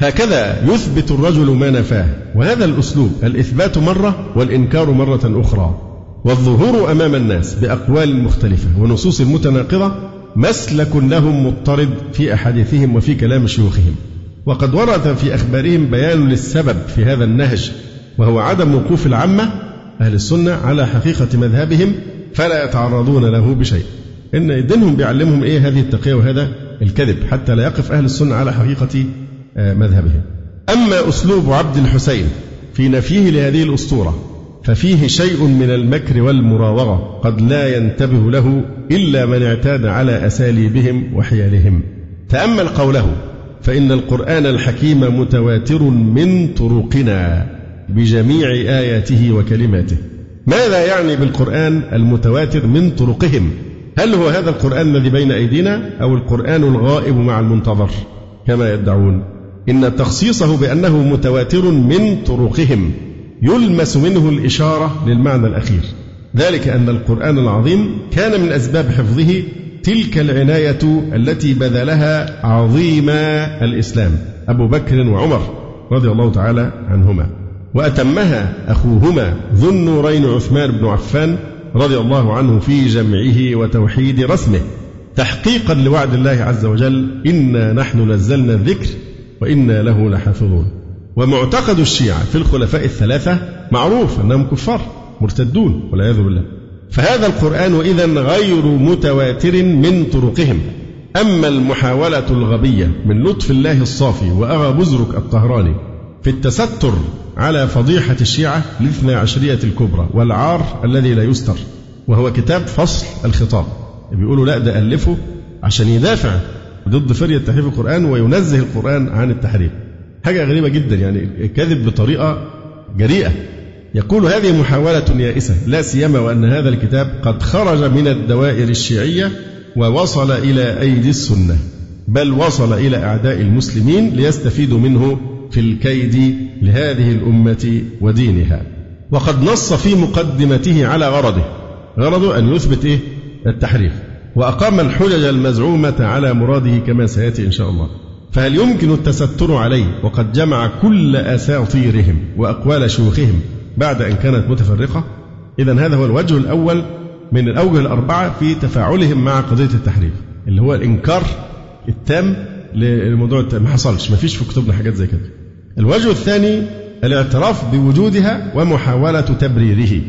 هكذا يثبت الرجل ما نفاه وهذا الأسلوب الإثبات مرة والإنكار مرة أخرى. والظهور أمام الناس بأقوال مختلفة ونصوص متناقضة مسلك لهم مضطرد في أحاديثهم وفي كلام شيوخهم. وقد ورد في أخبارهم بيان للسبب في هذا النهج وهو عدم وقوف العامة أهل السنة على حقيقة مذهبهم فلا يتعرضون له بشيء. إن دينهم بيعلمهم إيه هذه التقية وهذا الكذب حتى لا يقف أهل السنة على حقيقة آه، مذهبهم. أما أسلوب عبد الحسين في نفيه لهذه الأسطورة ففيه شيء من المكر والمراوغة قد لا ينتبه له إلا من اعتاد على أساليبهم وحيالهم. تأمل قوله فإن القرآن الحكيم متواتر من طرقنا بجميع آياته وكلماته. ماذا يعني بالقرآن المتواتر من طرقهم؟ هل هو هذا القرآن الذي بين أيدينا أو القرآن الغائب مع المنتظر؟ كما يدعون. إن تخصيصه بأنه متواتر من طرقهم. يلمس منه الإشارة للمعنى الأخير. ذلك أن القرآن العظيم كان من أسباب حفظه تلك العناية التي بذلها عظيم الإسلام. أبو بكر وعمر رضي الله تعالى عنهما. وأتمها أخوهما ذو النورين عثمان بن عفان رضي الله عنه في جمعه وتوحيد رسمه. تحقيقا لوعد الله عز وجل إنا نحن نزلنا الذكر وإنا له لحافظون. ومعتقد الشيعة في الخلفاء الثلاثة معروف أنهم كفار مرتدون والعياذ بالله. فهذا القرآن إذا غير متواتر من طرقهم. أما المحاولة الغبية من لطف الله الصافي وأغا بزرك الطهراني في التستر على فضيحة الشيعة الاثنى عشرية الكبرى والعار الذي لا يستر وهو كتاب فصل الخطاب. بيقولوا لا ده ألفه عشان يدافع ضد فرية تحريف القرآن وينزه القرآن عن التحريف. حاجة غريبة جدا يعني الكذب بطريقة جريئة. يقول هذه محاولة يائسة لا سيما وأن هذا الكتاب قد خرج من الدوائر الشيعية ووصل إلى أيدي السنة بل وصل إلى أعداء المسلمين ليستفيدوا منه في الكيد لهذه الأمة ودينها. وقد نص في مقدمته على غرضه غرضه أن يثبت إيه؟ التحريف. وأقام الحجج المزعومة على مراده كما سيأتي إن شاء الله. فهل يمكن التستر عليه؟ وقد جمع كل أساطيرهم وأقوال شيوخهم بعد أن كانت متفرقة؟ إذا هذا هو الوجه الأول من الأوجه الأربعة في تفاعلهم مع قضية التحريف اللي هو الإنكار التام للموضوع التام ما حصلش ما فيش في كتبنا حاجات زي كده. الوجه الثاني الاعتراف بوجودها ومحاولة تبريره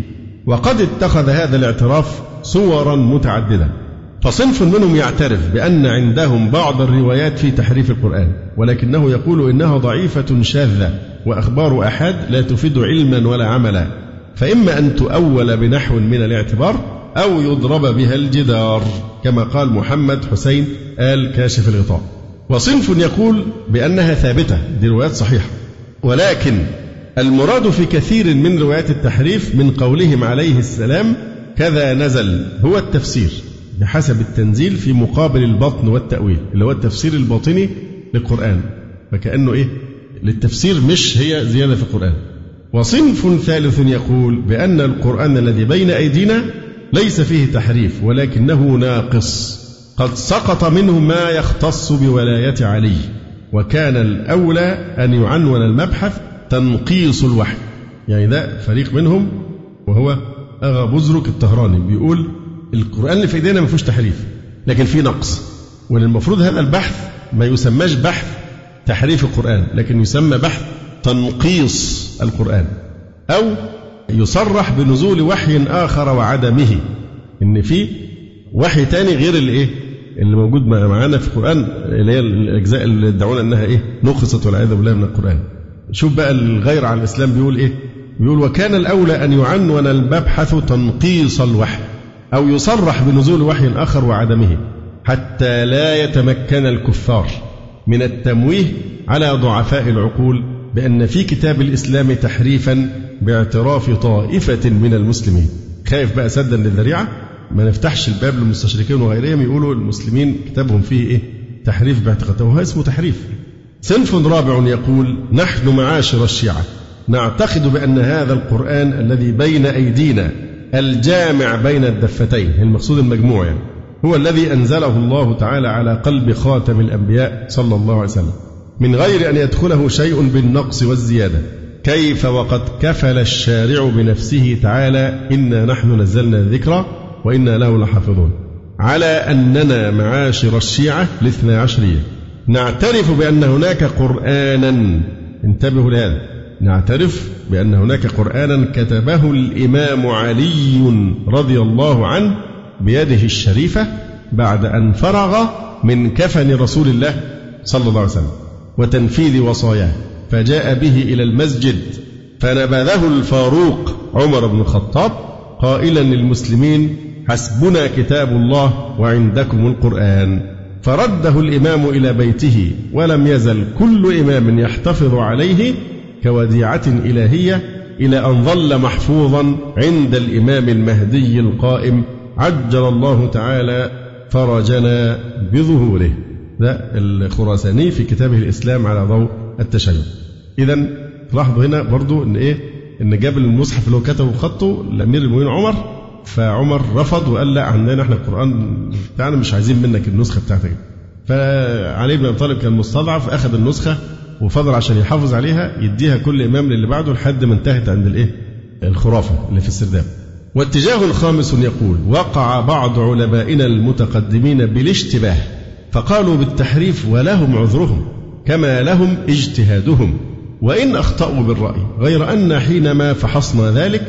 وقد اتخذ هذا الاعتراف صورا متعددة فصنف منهم يعترف بأن عندهم بعض الروايات في تحريف القرآن ولكنه يقول إنها ضعيفة شاذة وأخبار أحد لا تفيد علما ولا عملا فإما أن تؤول بنحو من الاعتبار أو يضرب بها الجدار كما قال محمد حسين آل كاشف الغطاء. وصنف يقول بأنها ثابتة دي روايات صحيحة. ولكن المراد في كثير من روايات التحريف من قولهم عليه السلام كذا نزل هو التفسير. بحسب التنزيل في مقابل البطن والتأويل اللي هو التفسير الباطني للقرآن. فكأنه إيه؟ للتفسير مش هي زيادة في القرآن. وصنف ثالث يقول بأن القرآن الذي بين أيدينا ليس فيه تحريف ولكنه ناقص. قد سقط منه ما يختص بولاية علي وكان الأولى أن يعنون المبحث تنقيص الوحي. يعني ده فريق منهم وهو أغا بزرك الطهراني بيقول القرآن اللي في إيدينا ما فيهوش تحريف لكن فيه نقص. والمفروض هذا البحث ما يسماش بحث تحريف القرآن لكن يسمى بحث تنقيص القرآن أو يصرح بنزول وحي آخر وعدمه إن في وحي تاني غير الإيه اللي موجود معانا في القرآن اللي هي الأجزاء اللي ادعونا أنها إيه؟ نقصت والعياذ بالله من القرآن. شوف بقى الغير على الإسلام بيقول إيه؟ بيقول وكان الأولى أن يعنون المبحث تنقيص الوحي. أو يصرح بنزول وحي آخر وعدمه حتى لا يتمكن الكفار من التمويه على ضعفاء العقول بأن في كتاب الإسلام تحريفا باعتراف طائفة من المسلمين. خايف بقى سدا للذريعة؟ ما نفتحش الباب للمستشركين وغيرهم يقولوا المسلمين كتابهم فيه إيه؟ تحريف باعتقادهم. هو اسمه تحريف. صنف رابع يقول نحن معاشر الشيعة نعتقد بأن هذا القرآن الذي بين أيدينا الجامع بين الدفتين المقصود المجموع يعني. هو الذي أنزله الله تعالى على قلب خاتم الأنبياء صلى الله عليه وسلم. من غير أن يدخله شيء بالنقص والزيادة. كيف وقد كفل الشارع بنفسه تعالى إنا نحن نزلنا الذكر وإنا له لحافظون. على أننا معاشر الشيعة الاثنى عشرية. نعترف بأن هناك قرآنا. انتبهوا لهذا. نعترف بأن هناك قرآنا كتبه الإمام علي رضي الله عنه بيده الشريفة بعد أن فرغ من كفن رسول الله صلى الله عليه وسلم وتنفيذ وصاياه فجاء به إلى المسجد فنبذه الفاروق عمر بن الخطاب قائلا للمسلمين حسبنا كتاب الله وعندكم القرآن. فرده الإمام إلى بيته ولم يزل كل إمام يحتفظ عليه كوديعة إلهية إلى أن ظل محفوظا عند الإمام المهدي القائم عجل الله تعالى فرجنا بظهوره. ده الخراساني في كتابه الإسلام على ضوء التشيع إذا لاحظوا هنا برضو إن إيه؟ إن جاب المصحف اللي هو كتبه بخطه لأمير المؤمنين عمر فعمر رفض وقال لا عندنا إحنا القرآن بتاعنا مش عايزين منك النسخة بتاعتك. فعلي بن أبي طالب كان مستضعف أخذ النسخة وفضل عشان يحافظ عليها يديها كل إمام للي بعده لحد ما انتهت عند الإيه؟ الخرافة اللي في السرداب. واتجاه خامس يقول وقع بعض علمائنا المتقدمين بالاشتباه فقالوا بالتحريف ولهم عذرهم كما لهم اجتهادهم. وإن أخطأوا بالرأي غير أن حينما فحصنا ذلك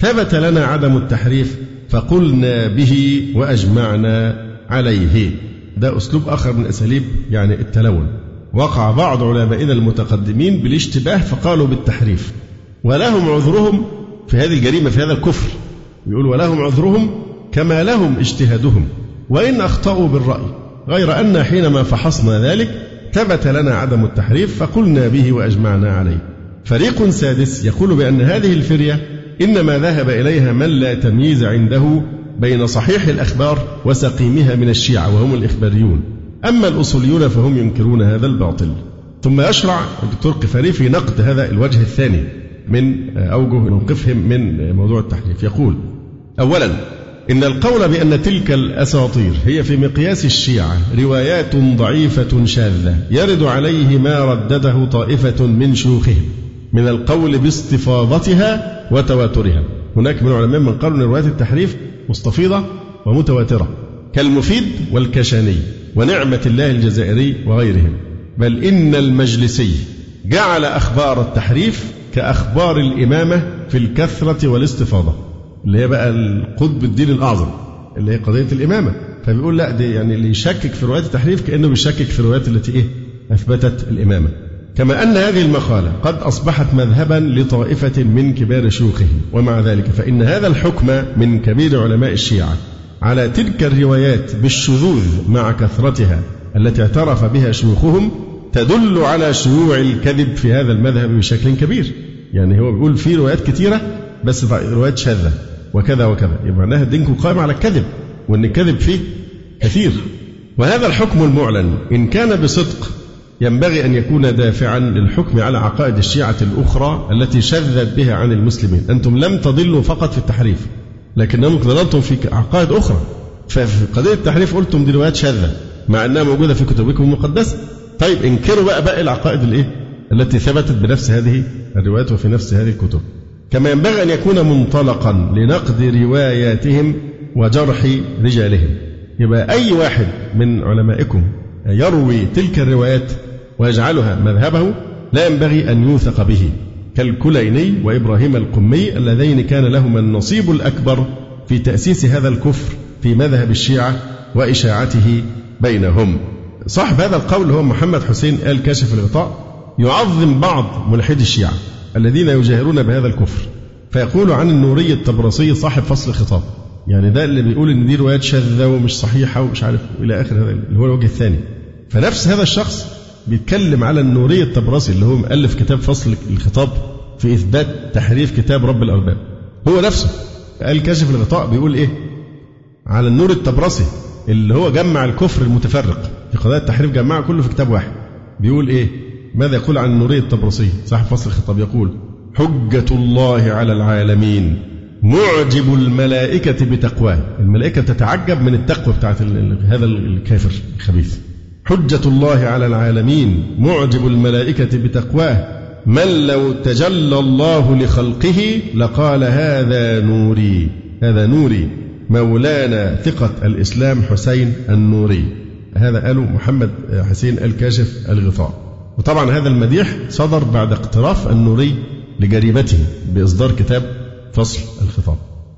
ثبت لنا عدم التحريف فقلنا به وأجمعنا عليه. ده أسلوب آخر من أساليب يعني التلون. وقع بعض علمائنا المتقدمين بالاشتباه فقالوا بالتحريف. ولهم عذرهم في هذه الجريمة في هذا الكفر. يقول ولهم عذرهم كما لهم اجتهادهم. وإن أخطأوا بالرأي غير أن حينما فحصنا ذلك ثبت لنا عدم التحريف فقلنا به وأجمعنا عليه. فريق سادس يقول بأن هذه الفرية إنما ذهب إليها من لا تمييز عنده بين صحيح الأخبار وسقيمها من الشيعة وهم الإخباريون. أما الأصوليون فهم ينكرون هذا الباطل. ثم يشرع الدكتور قفاري في نقد هذا الوجه الثاني من أوجه موقفهم من موضوع التحريف. يقول أولا إن القول بأن تلك الأساطير هي في مقياس الشيعة روايات ضعيفة شاذة يرد عليه ما ردده طائفة من شيوخهم من القول باستفاضتها وتواترها. هناك من العلماء من قالوا أن روايات التحريف مستفيضة ومتواترة كالمفيد والكشاني. ونعمة الله الجزائري وغيرهم. بل إن المجلسي جعل أخبار التحريف كأخبار الإمامة في الكثرة والاستفاضة اللي هي بقى القطب الدين الأعظم اللي هي قضية الإمامة. فبيقول لا دي يعني اللي يشكك في روايات التحريف كأنه بيشكك في الروايات التي إيه؟ أثبتت الإمامة. كما أن هذه المقالة قد أصبحت مذهبا لطائفة من كبار شيوخهم ومع ذلك فإن هذا الحكم من كبير علماء الشيعة. على تلك الروايات بالشذوذ مع كثرتها التي اعترف بها شيوخهم تدل على شيوع الكذب في هذا المذهب بشكل كبير. يعني هو بيقول في روايات كثيرة بس روايات شاذة. وكذا وكذا. يبقى معناها دينكم قائم على الكذب وأن الكذب فيه كثير. وهذا الحكم المعلن إن كان بصدق ينبغي أن يكون دافعا للحكم على عقائد الشيعة الأخرى التي شذت بها عن المسلمين. أنتم لم تضلوا فقط في التحريف. لكنهم ضللتم في عقائد أخرى. ففي قضية التحريف قلتم دي روايات شاذة مع أنها موجودة في كتبكم المقدسة. طيب انكروا بقى باقي العقائد الإيه؟ التي ثبتت بنفس هذه الروايات وفي نفس هذه الكتب. كما ينبغي أن يكون منطلقا لنقد رواياتهم وجرح رجالهم. يبقى أي واحد من علمائكم يروي تلك الروايات ويجعلها مذهبه لا ينبغي أن يوثق به. كالكليني وإبراهيم القمي اللذين كان لهما النصيب الأكبر في تأسيس هذا الكفر في مذهب الشيعة وإشاعته بينهم. صاحب هذا القول هو محمد حسين آل كاشف الغطاء يعظم بعض ملحدي الشيعة الذين يجاهرون بهذا الكفر فيقول عن النوري الطبرسي صاحب فصل الخطاب. يعني ده اللي بيقول إن دي روايات شاذة ومش صحيحة ومش عارف إلى آخر هذا اللي هو الوجه الثاني. فنفس هذا الشخص بيتكلم على النوري الطبرسي اللي هو مؤلف كتاب فصل الخطاب في إثبات تحريف كتاب رب الأرباب. هو نفسه قال كاشف الغطاء بيقول إيه؟ على النور الطبرسي اللي هو جمع الكفر المتفرق في قضايا التحريف جمعه كله في كتاب واحد. بيقول إيه؟ ماذا يقول عن النوري الطبرسي صاحب فصل الخطاب يقول حجة الله على العالمين معجب الملائكة بتقواه. الملائكة تتعجب من التقوى بتاعت هذا الكافر الخبيث. حجة الله على العالمين معجب الملائكة بتقواه. من لو تجلى الله لخلقه لقال هذا نوري. هذا نوري. مولانا ثقة الإسلام حسين النوري. هذا قاله محمد حسين الكاشف الغطاء وطبعا هذا المديح صدر بعد اقتراف النوري لجريمته بإصدار كتاب فصل الخطاب.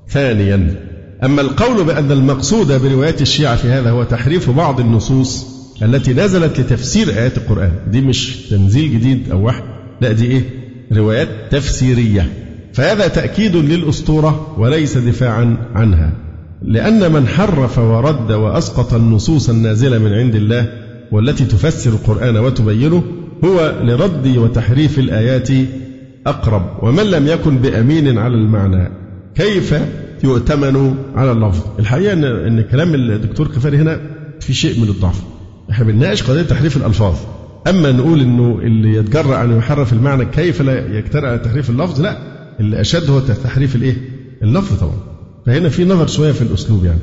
ثانيا أما القول بأن المقصود بروايات الشيعة في هذا هو تحريف بعض النصوص التي نزلت لتفسير آيات القرآن. دي مش تنزيل جديد أو وحي. لا دي إيه؟ روايات تفسيرية. فهذا تأكيد للأسطورة وليس دفاعا عنها. لأن من حرف ورد وأسقط النصوص النازلة من عند الله والتي تفسر القرآن وتبينه هو لرد وتحريف الآيات أقرب. ومن لم يكن بأمين على المعنى كيف يؤتمن على اللفظ؟ الحقيقة أن كلام الدكتور كفاري هنا في شيء من الضعف. إحنا بنناقش قضية تحريف الألفاظ. أما نقول أنه اللي يتجرأ أن يحرف المعنى كيف لا يجترأ على تحريف اللفظ لا. اللي أشد هو تحريف الإيه؟ اللفظ طبعا. فهنا في نظر شوية في الأسلوب يعني.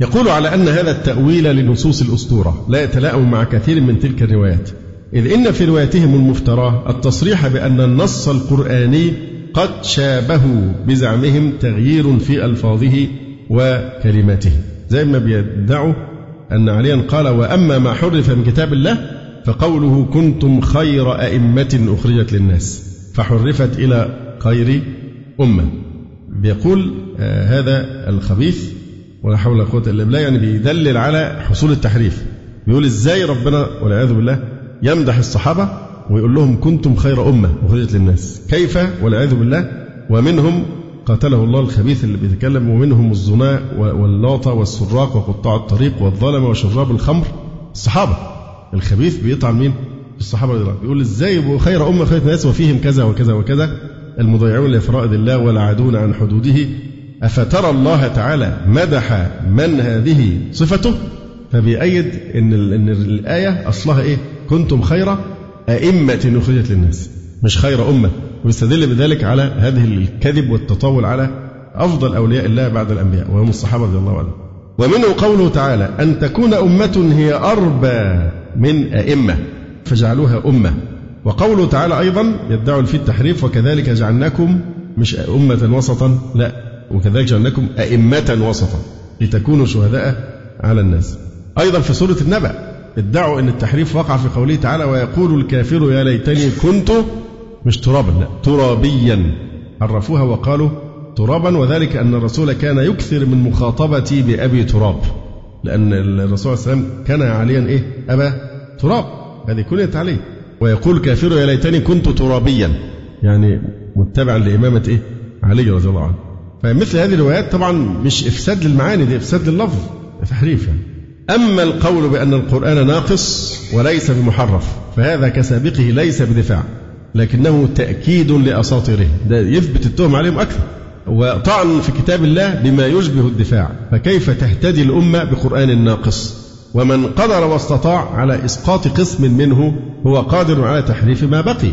يقول على أن هذا التأويل لنصوص الأسطورة لا يتلائم مع كثير من تلك الروايات. إذ إن في روايتهم المفتراه التصريح بأن النص القرآني قد شابه بزعمهم تغيير في ألفاظه وكلماته. زي ما بيدعوا أن عليا قال وأما ما حرف من كتاب الله فقوله كنتم خير أئمة أخرجت للناس فحرفت إلى خير أمة. بيقول آه هذا الخبيث ولا حول ولا قوة إلا بالله يعني بيدلل على حصول التحريف. بيقول إزاي ربنا والعياذ بالله يمدح الصحابة ويقول لهم كنتم خير أمة أخرجت للناس؟ كيف والعياذ بالله؟ ومنهم قاتله الله الخبيث اللي بيتكلم ومنهم الزناء واللاطة والسراق وقطاع الطريق والظلمة وشراب الخمر. الصحابة. الخبيث بيطعن مين؟ الصحابة رضي الله بيقول إزاي خير أمة خير ناس وفيهم كذا وكذا وكذا؟ المضيعون لفرائض الله والعادون عن حدوده. أفترى الله تعالى مدح من هذه صفته؟ فبيأيد إن إن الآية أصلها إيه؟ كنتم خير أئمة أخرجت للناس. مش خير أمة. ويستدل بذلك على هذه الكذب والتطاول على أفضل أولياء الله بعد الأنبياء وهم الصحابة رضي الله عنهم. ومنه قوله تعالى أن تكون أمة هي أربى من أئمة فجعلوها أمة. وقوله تعالى أيضا يدعوا في التحريف وكذلك جعلناكم مش أمة وسطا لا وكذلك جعلناكم أئمة وسطا لتكونوا شهداء على الناس. أيضا في سورة النبأ ادعوا أن التحريف وقع في قوله تعالى ويقول الكافر يا ليتني كنت مش ترابا لا ترابيا. عرفوها وقالوا ترابا وذلك أن الرسول كان يكثر من مخاطبتي بأبي تراب لأن الرسول صلى الله عليه وسلم كان عليا إيه؟ أبا تراب. هذه كنيت عليه ويقول كافر يا ليتني كنت ترابيا. يعني متبعا لإمامة إيه؟ علي رضي الله عنه. فمثل هذه الروايات طبعا مش إفساد للمعاني دي إفساد لللفظ تحريف يعني. أما القول بأن القرآن ناقص وليس بمحرف فهذا كسابقه ليس بدفاع. لكنه تأكيد لأساطيره. ده يثبت التهم عليهم أكثر. وطعن في كتاب الله بما يشبه الدفاع. فكيف تهتدي الأمة بقرآن ناقص؟ ومن قدر واستطاع على إسقاط قسم منه هو قادر على تحريف ما بقي.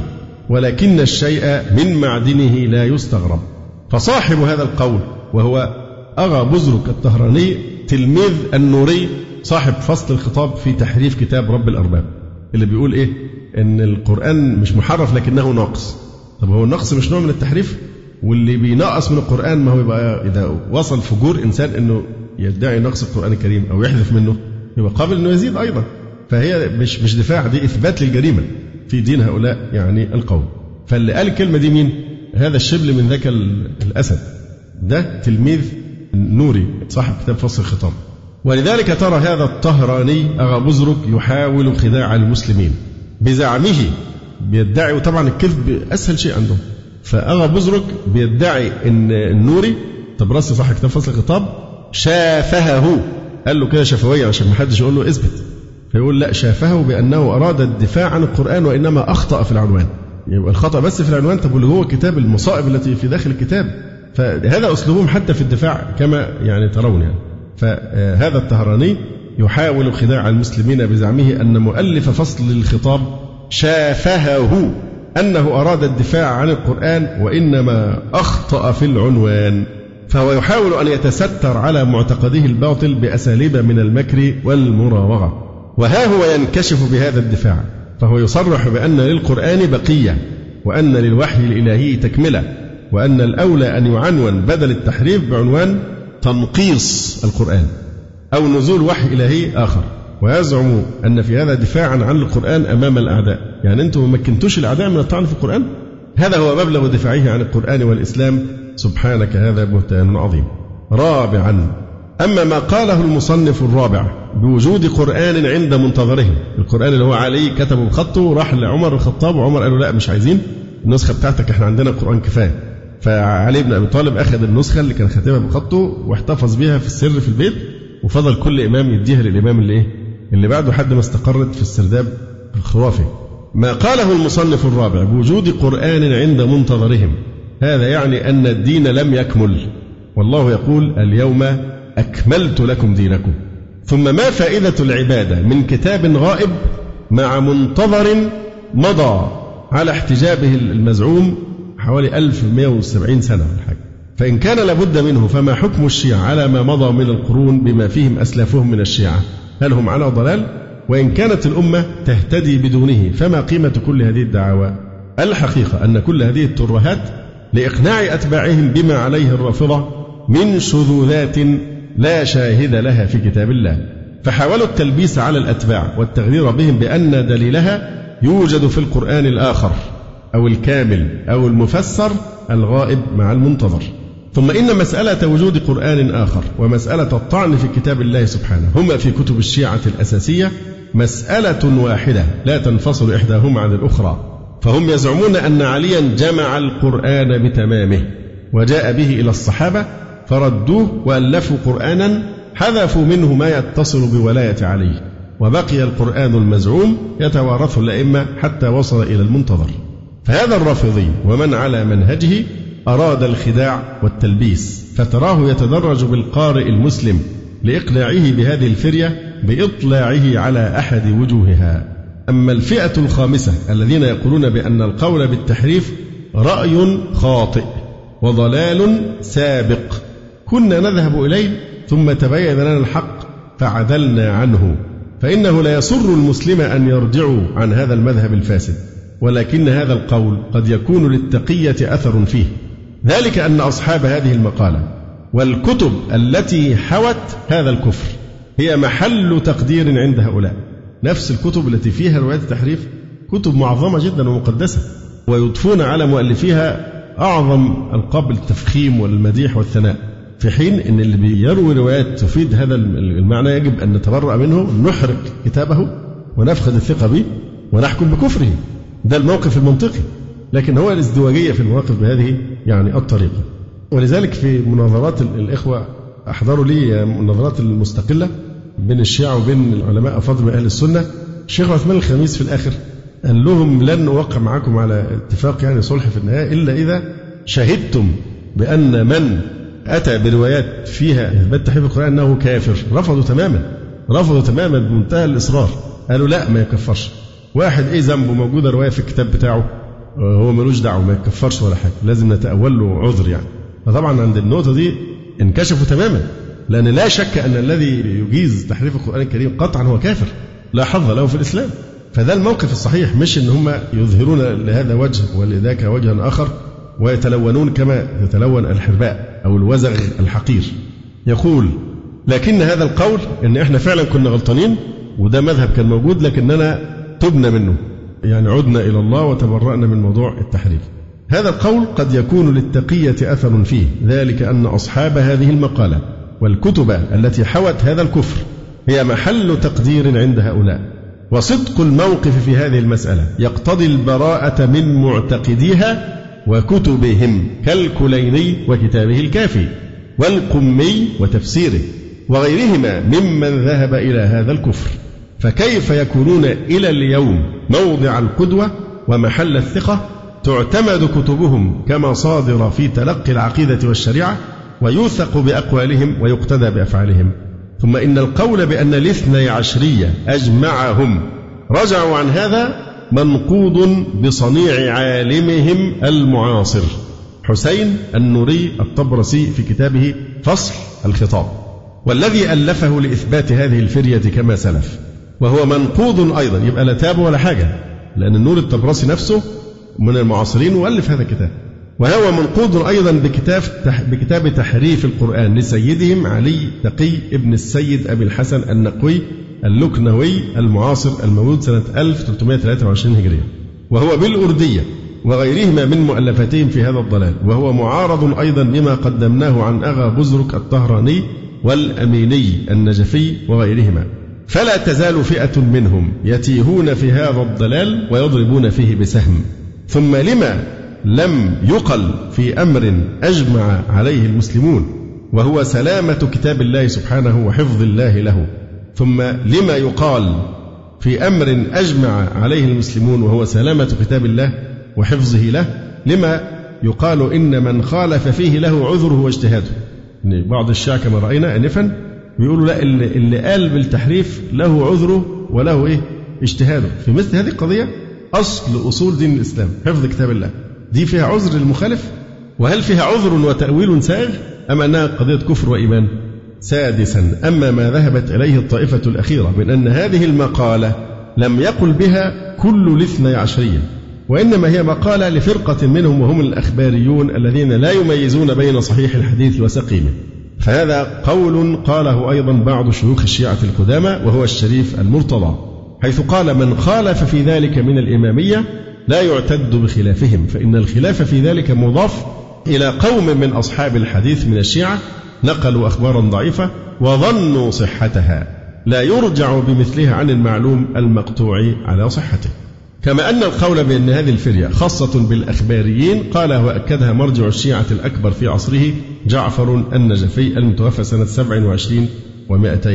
ولكن الشيء من معدنه لا يستغرب. فصاحب هذا القول وهو أغا بزرك الطهراني تلميذ النوري صاحب فصل الخطاب في تحريف كتاب رب الأرباب. اللي بيقول إيه؟ إن القرآن مش محرف لكنه ناقص. طب هو النقص مش نوع من التحريف؟ واللي بينقص من القرآن ما هو يبقى إذا وصل فجور إنسان إنه يدعي نقص القرآن الكريم أو يحذف منه يبقى قابل إنه يزيد أيضا. فهي مش مش دفاع دي إثبات للجريمة في دين هؤلاء يعني القوم. فاللي قال الكلمة دي مين؟ هذا الشبل من ذاك الأسد. ده تلميذ نوري صاحب كتاب فصل الخطاب. ولذلك ترى هذا الطهراني أغا بزرك يحاول خداع المسلمين. بزعمه بيدعي. وطبعا الكذب أسهل شيء عندهم. فأغا بزرك بيدعي أن النوري طب راسي صح كتاب فصل الخطاب شافهه. قال له كده شفوية عشان ما حدش يقول له اثبت. فيقول لا شافهه بأنه أراد الدفاع عن القرآن وإنما أخطأ في العنوان. يبقى الخطأ بس في العنوان. طب واللي هو كتاب المصائب التي في داخل الكتاب. فهذا أسلوبهم حتى في الدفاع كما يعني ترون يعني. فهذا الطهراني يحاول خداع المسلمين بزعمه أن مؤلف فصل الخطاب شافهه أنه أراد الدفاع عن القرآن وإنما أخطأ في العنوان. فهو يحاول أن يتستر على معتقده الباطل بأساليب من المكر والمراوغة. وها هو ينكشف بهذا الدفاع. فهو يصرح بأن للقرآن بقية وأن للوحي الإلهي تكملة وأن الأولى أن يعنون بدل التحريف بعنوان تنقيص القرآن. أو نزول وحي إلهي آخر. ويزعم أن في هذا دفاعا عن القرآن أمام الأعداء. يعني أنتم ما مكنتوش الأعداء من الطعن في القرآن؟ هذا هو مبلغ دفاعه عن القرآن والإسلام. سبحانك هذا بهتان عظيم. رابعا أما ما قاله المصنف الرابع بوجود قرآن عند منتظرهم القرآن اللي هو علي كتبه بخطه راح لعمر الخطاب وعمر قال له لا مش عايزين. النسخة بتاعتك إحنا عندنا قرآن كفاية. فعلي بن أبي طالب أخذ النسخة اللي كان خاتمها بخطه واحتفظ بها في السر في البيت. وفضل كل إمام يديها للإمام اللي إيه؟ اللي بعده حد ما استقرت في السرداب الخرافي ما قاله المصنف الرابع بوجود قرآن عند منتظرهم. هذا يعني أن الدين لم يكمل. والله يقول اليوم أكملت لكم دينكم. ثم ما فائدة العبادة من كتاب غائب مع منتظر مضى على احتجابه المزعوم حوالي 1170 سنة الحاجة فإن كان لابد منه فما حكم الشيعة على ما مضى من القرون بما فيهم أسلافهم من الشيعة؟ هل هم على ضلال؟ وإن كانت الأمة تهتدي بدونه فما قيمة كل هذه الدعاوى؟ الحقيقة أن كل هذه الترهات لإقناع أتباعهم بما عليه الرافضة من شذوذات لا شاهد لها في كتاب الله. فحاولوا التلبيس على الأتباع والتغرير بهم بأن دليلها يوجد في القرآن الآخر أو الكامل أو المفسر الغائب مع المنتظر. ثم إن مسألة وجود قرآن آخر ومسألة الطعن في كتاب الله سبحانه هما في كتب الشيعة الأساسية مسألة واحدة لا تنفصل إحداهما عن الأخرى فهم يزعمون أن عليا جمع القرآن بتمامه وجاء به إلى الصحابة فردوه وألفوا قرآنا حذفوا منه ما يتصل بولاية علي وبقي القرآن المزعوم يتوارثه الأئمة حتى وصل إلى المنتظر فهذا الرافضي ومن على منهجه أراد الخداع والتلبيس فتراه يتدرج بالقارئ المسلم لإقناعه بهذه الفرية بإطلاعه على أحد وجوهها. أما الفئة الخامسة الذين يقولون بأن القول بالتحريف رأي خاطئ وضلال سابق. كنا نذهب إليه ثم تبين لنا الحق فعدلنا عنه. فإنه لا يسر المسلم أن يرجعوا عن هذا المذهب الفاسد ولكن هذا القول قد يكون للتقية أثر فيه. ذلك أن أصحاب هذه المقالة والكتب التي حوت هذا الكفر هي محل تقدير عند هؤلاء. نفس الكتب التي فيها روايات التحريف كتب معظمة جدا ومقدسة ويضفون على مؤلفيها أعظم ألقاب التفخيم والمديح والثناء في حين أن اللي بيروي روايات تفيد هذا المعنى يجب أن نتبرأ منه نحرق كتابه ونفقد الثقة به ونحكم بكفره. ده الموقف المنطقي. لكن هو الازدواجية في المواقف بهذه يعني الطريقة. ولذلك في مناظرات الإخوة أحضروا لي مناظرات المستقلة بين الشيعة وبين العلماء أفاضل من أهل السنة. الشيخ عثمان الخميس في الآخر قال لهم لن نوقع معكم على اتفاق يعني صلح في النهاية إلا إذا شهدتم بأن من أتى بروايات فيها إثبات تحريف القرآن أنه كافر. رفضوا تماما. رفضوا تماما بمنتهى الإصرار. قالوا لا ما يكفرش. واحد إيه ذنبه؟ موجودة رواية في الكتاب بتاعه. هو ملوش دعوة ما يكفرش ولا حاجة لازم نتأول له عذر يعني فطبعا عند النقطة دي انكشفوا تماما لأن لا شك أن الذي يجيز تحريف القرآن الكريم قطعا هو كافر لا حظ له في الإسلام فده الموقف الصحيح مش إن هم يظهرون لهذا وجه ولذاك وجها آخر ويتلونون كما يتلون الحرباء أو الوزغ الحقير. يقول: لكن هذا القول إن إحنا فعلا كنا غلطانين وده مذهب كان موجود لكننا تبنا منه. يعني عدنا إلى الله وتبرأنا من موضوع التحريف. هذا القول قد يكون للتقية أثر فيه، ذلك أن أصحاب هذه المقالة والكتب التي حوت هذا الكفر هي محل تقدير عند هؤلاء. وصدق الموقف في هذه المسألة يقتضي البراءة من معتقديها وكتبهم كالكليني وكتابه الكافي والقمي وتفسيره وغيرهما ممن ذهب إلى هذا الكفر. فكيف يكونون إلى اليوم موضع القدوة ومحل الثقة تعتمد كتبهم كمصادر في تلقي العقيدة والشريعة ويوثق بأقوالهم ويقتدى بأفعالهم. ثم إن القول بأن الاثني عشرية أجمعهم رجعوا عن هذا منقوض بصنيع عالمهم المعاصر. حسين النوري الطبرسي في كتابه فصل الخطاب. والذي ألفه لإثبات هذه الفرية كما سلف. وهو منقوض أيضا. يبقى لا تاب ولا حاجة لأن النور الطبرسي نفسه من المعاصرين وألف هذا الكتاب. وهو منقوض أيضا بكتاب بكتاب تحريف القرآن لسيدهم علي تقي ابن السيد أبي الحسن النقوي اللكنوي المعاصر المولود سنة 1323 هجرية. وهو بالأردية وغيرهما من مؤلفاتهم في هذا الضلال. وهو معارض أيضا لما قدمناه عن أغا بزرك الطهراني والأميني النجفي وغيرهما. فلا تزال فئة منهم يتيهون في هذا الضلال ويضربون فيه بسهم. ثم لما لم يقل في أمر أجمع عليه المسلمون وهو سلامة كتاب الله سبحانه وحفظ الله له. ثم لما يقال في أمر أجمع عليه المسلمون وهو سلامة كتاب الله وحفظه له لما يقال إن من خالف فيه له عذره واجتهاده. يعني بعض الشيعة كما رأينا أنفا بيقولوا لا اللي, قال بالتحريف له عذره وله إيه؟ اجتهاده في مثل هذه القضية أصل أصول دين الإسلام. حفظ كتاب الله. دي فيها عذر للمخالف وهل فيها عذر وتأويل سائغ؟ أم أنها قضية كفر وإيمان؟ سادسا أما ما ذهبت إليه الطائفة الأخيرة من أن هذه المقالة لم يقل بها كل الاثني عشرية وإنما هي مقالة لفرقة منهم وهم الأخباريون الذين لا يميزون بين صحيح الحديث وسقيمه. فهذا قول قاله أيضا بعض شيوخ الشيعة القدامى وهو الشريف المرتضى حيث قال من خالف في ذلك من الإمامية لا يعتد بخلافهم فإن الخلاف في ذلك مضاف إلى قوم من أصحاب الحديث من الشيعة نقلوا أخبارا ضعيفة وظنوا صحتها لا يرجع بمثلها عن المعلوم المقطوع على صحته. كما أن القول بأن هذه الفرية خاصة بالأخباريين قال وأكدها مرجع الشيعة الأكبر في عصره جعفر النجفي المتوفى سنة 27 و200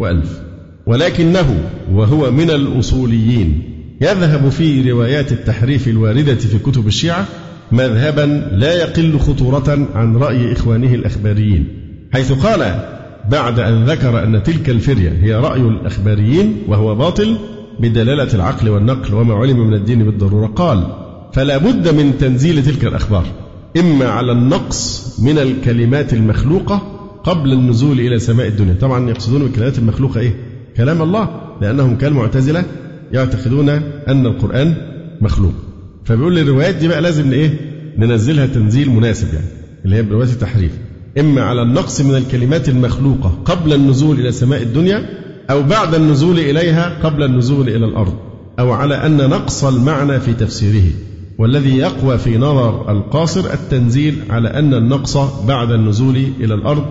وألف. ولكنه وهو من الأصوليين يذهب في روايات التحريف الواردة في كتب الشيعة مذهبا لا يقل خطورة عن رأي إخوانه الأخباريين حيث قال بعد أن ذكر أن تلك الفرية هي رأي الأخباريين وهو باطل بدلالة العقل والنقل وما علم من الدين بالضرورة قال فلا بد من تنزيل تلك الأخبار إما على النقص من الكلمات المخلوقة قبل النزول إلى سماء الدنيا. طبعا يقصدون بالكلمات المخلوقة إيه؟ كلام الله لأنهم كالمعتزلة يعتقدون أن القرآن مخلوق. فبيقول الروايات دي بقى لازم إيه؟ ننزلها تنزيل مناسب يعني اللي هي بروايات التحريف. إما على النقص من الكلمات المخلوقة قبل النزول إلى سماء الدنيا أو بعد النزول إليها قبل النزول إلى الأرض أو على أن نقص المعنى في تفسيره. والذي يقوى في نظر القاصر التنزيل على أن النقص بعد النزول إلى الأرض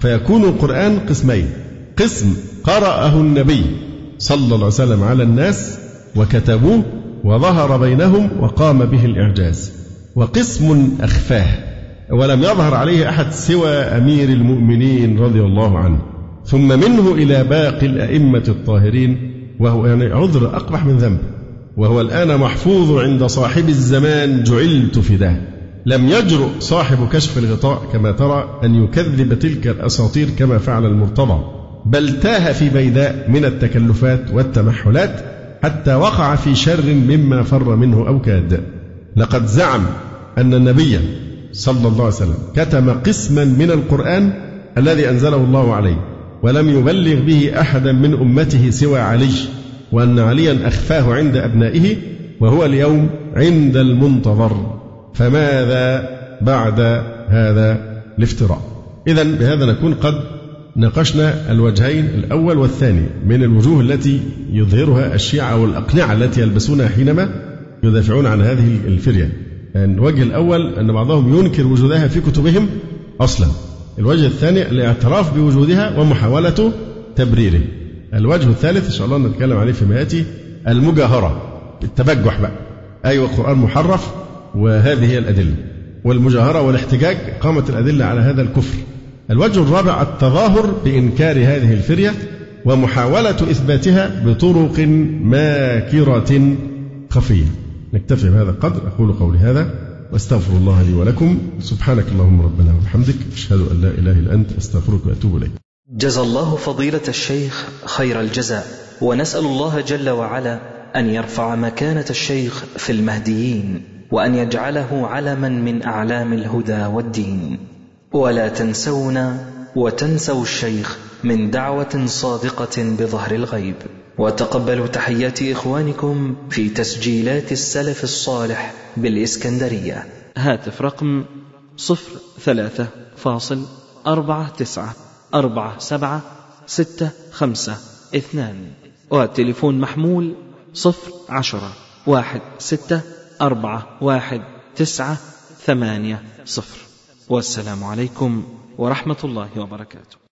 فيكون القرآن قسمين. قسم قرأه النبي صلى الله عليه وسلم على الناس وكتبوه وظهر بينهم وقام به الإعجاز. وقسم أخفاه. ولم يظهر عليه أحد سوى أمير المؤمنين رضي الله عنه. ثم منه إلى باقي الأئمة الطاهرين وهو يعني عذر أقبح من ذنب. وهو الآن محفوظ عند صاحب الزمان جعلت فداه لم يجرؤ صاحب كشف الغطاء كما ترى أن يكذب تلك الأساطير كما فعل المرتضى. بل تاه في بيداء من التكلفات والتمحلات حتى وقع في شر مما فر منه أو كاد لقد زعم أن النبي صلى الله عليه وسلم كتم قسما من القرآن الذي أنزله الله عليه ولم يبلغ به أحدا من أمته سوى علي. وأن عليا أخفاه عند أبنائه وهو اليوم عند المنتظر فماذا بعد هذا الافتراء؟ إذا بهذا نكون قد ناقشنا الوجهين الأول والثاني من الوجوه التي يظهرها الشيعة والأقنعة التي يلبسونها حينما يدافعون عن هذه الفرية. الوجه الأول أن بعضهم ينكر وجودها في كتبهم أصلا. الوجه الثاني الاعتراف بوجودها ومحاولة تبريره. الوجه الثالث إن شاء الله نتكلم عليه فيما يأتي المجاهرة التبجح بقى. أيوة القرآن محرف وهذه هي الأدلة. والمجاهرة والاحتجاج قامت الأدلة على هذا الكفر. الوجه الرابع التظاهر بإنكار هذه الفرية ومحاولة إثباتها بطرق ماكرة خفية. نكتفي بهذا القدر أقول قولي هذا وأستغفر الله لي ولكم. سبحانك اللهم ربنا وبحمدك أشهد أن لا إله إلا أنت أستغفرك وأتوب إليك. جزى الله فضيلة الشيخ خير الجزاء ونسأل الله جل وعلا أن يرفع مكانة الشيخ في المهديين وأن يجعله علما من أعلام الهدى والدين. ولا تنسونا وتنسوا الشيخ من دعوة صادقة بظهر الغيب. وتقبلوا تحيات إخوانكم في تسجيلات السلف الصالح بالإسكندرية. هاتف رقم صفر ثلاثة فاصل أربعة تسعة. أربعة سبعة ستة خمسة اثنان. والتليفون محمول صفر عشرة واحد ستة أربعة واحد تسعة ثمانية صفر. والسلام عليكم ورحمة الله وبركاته.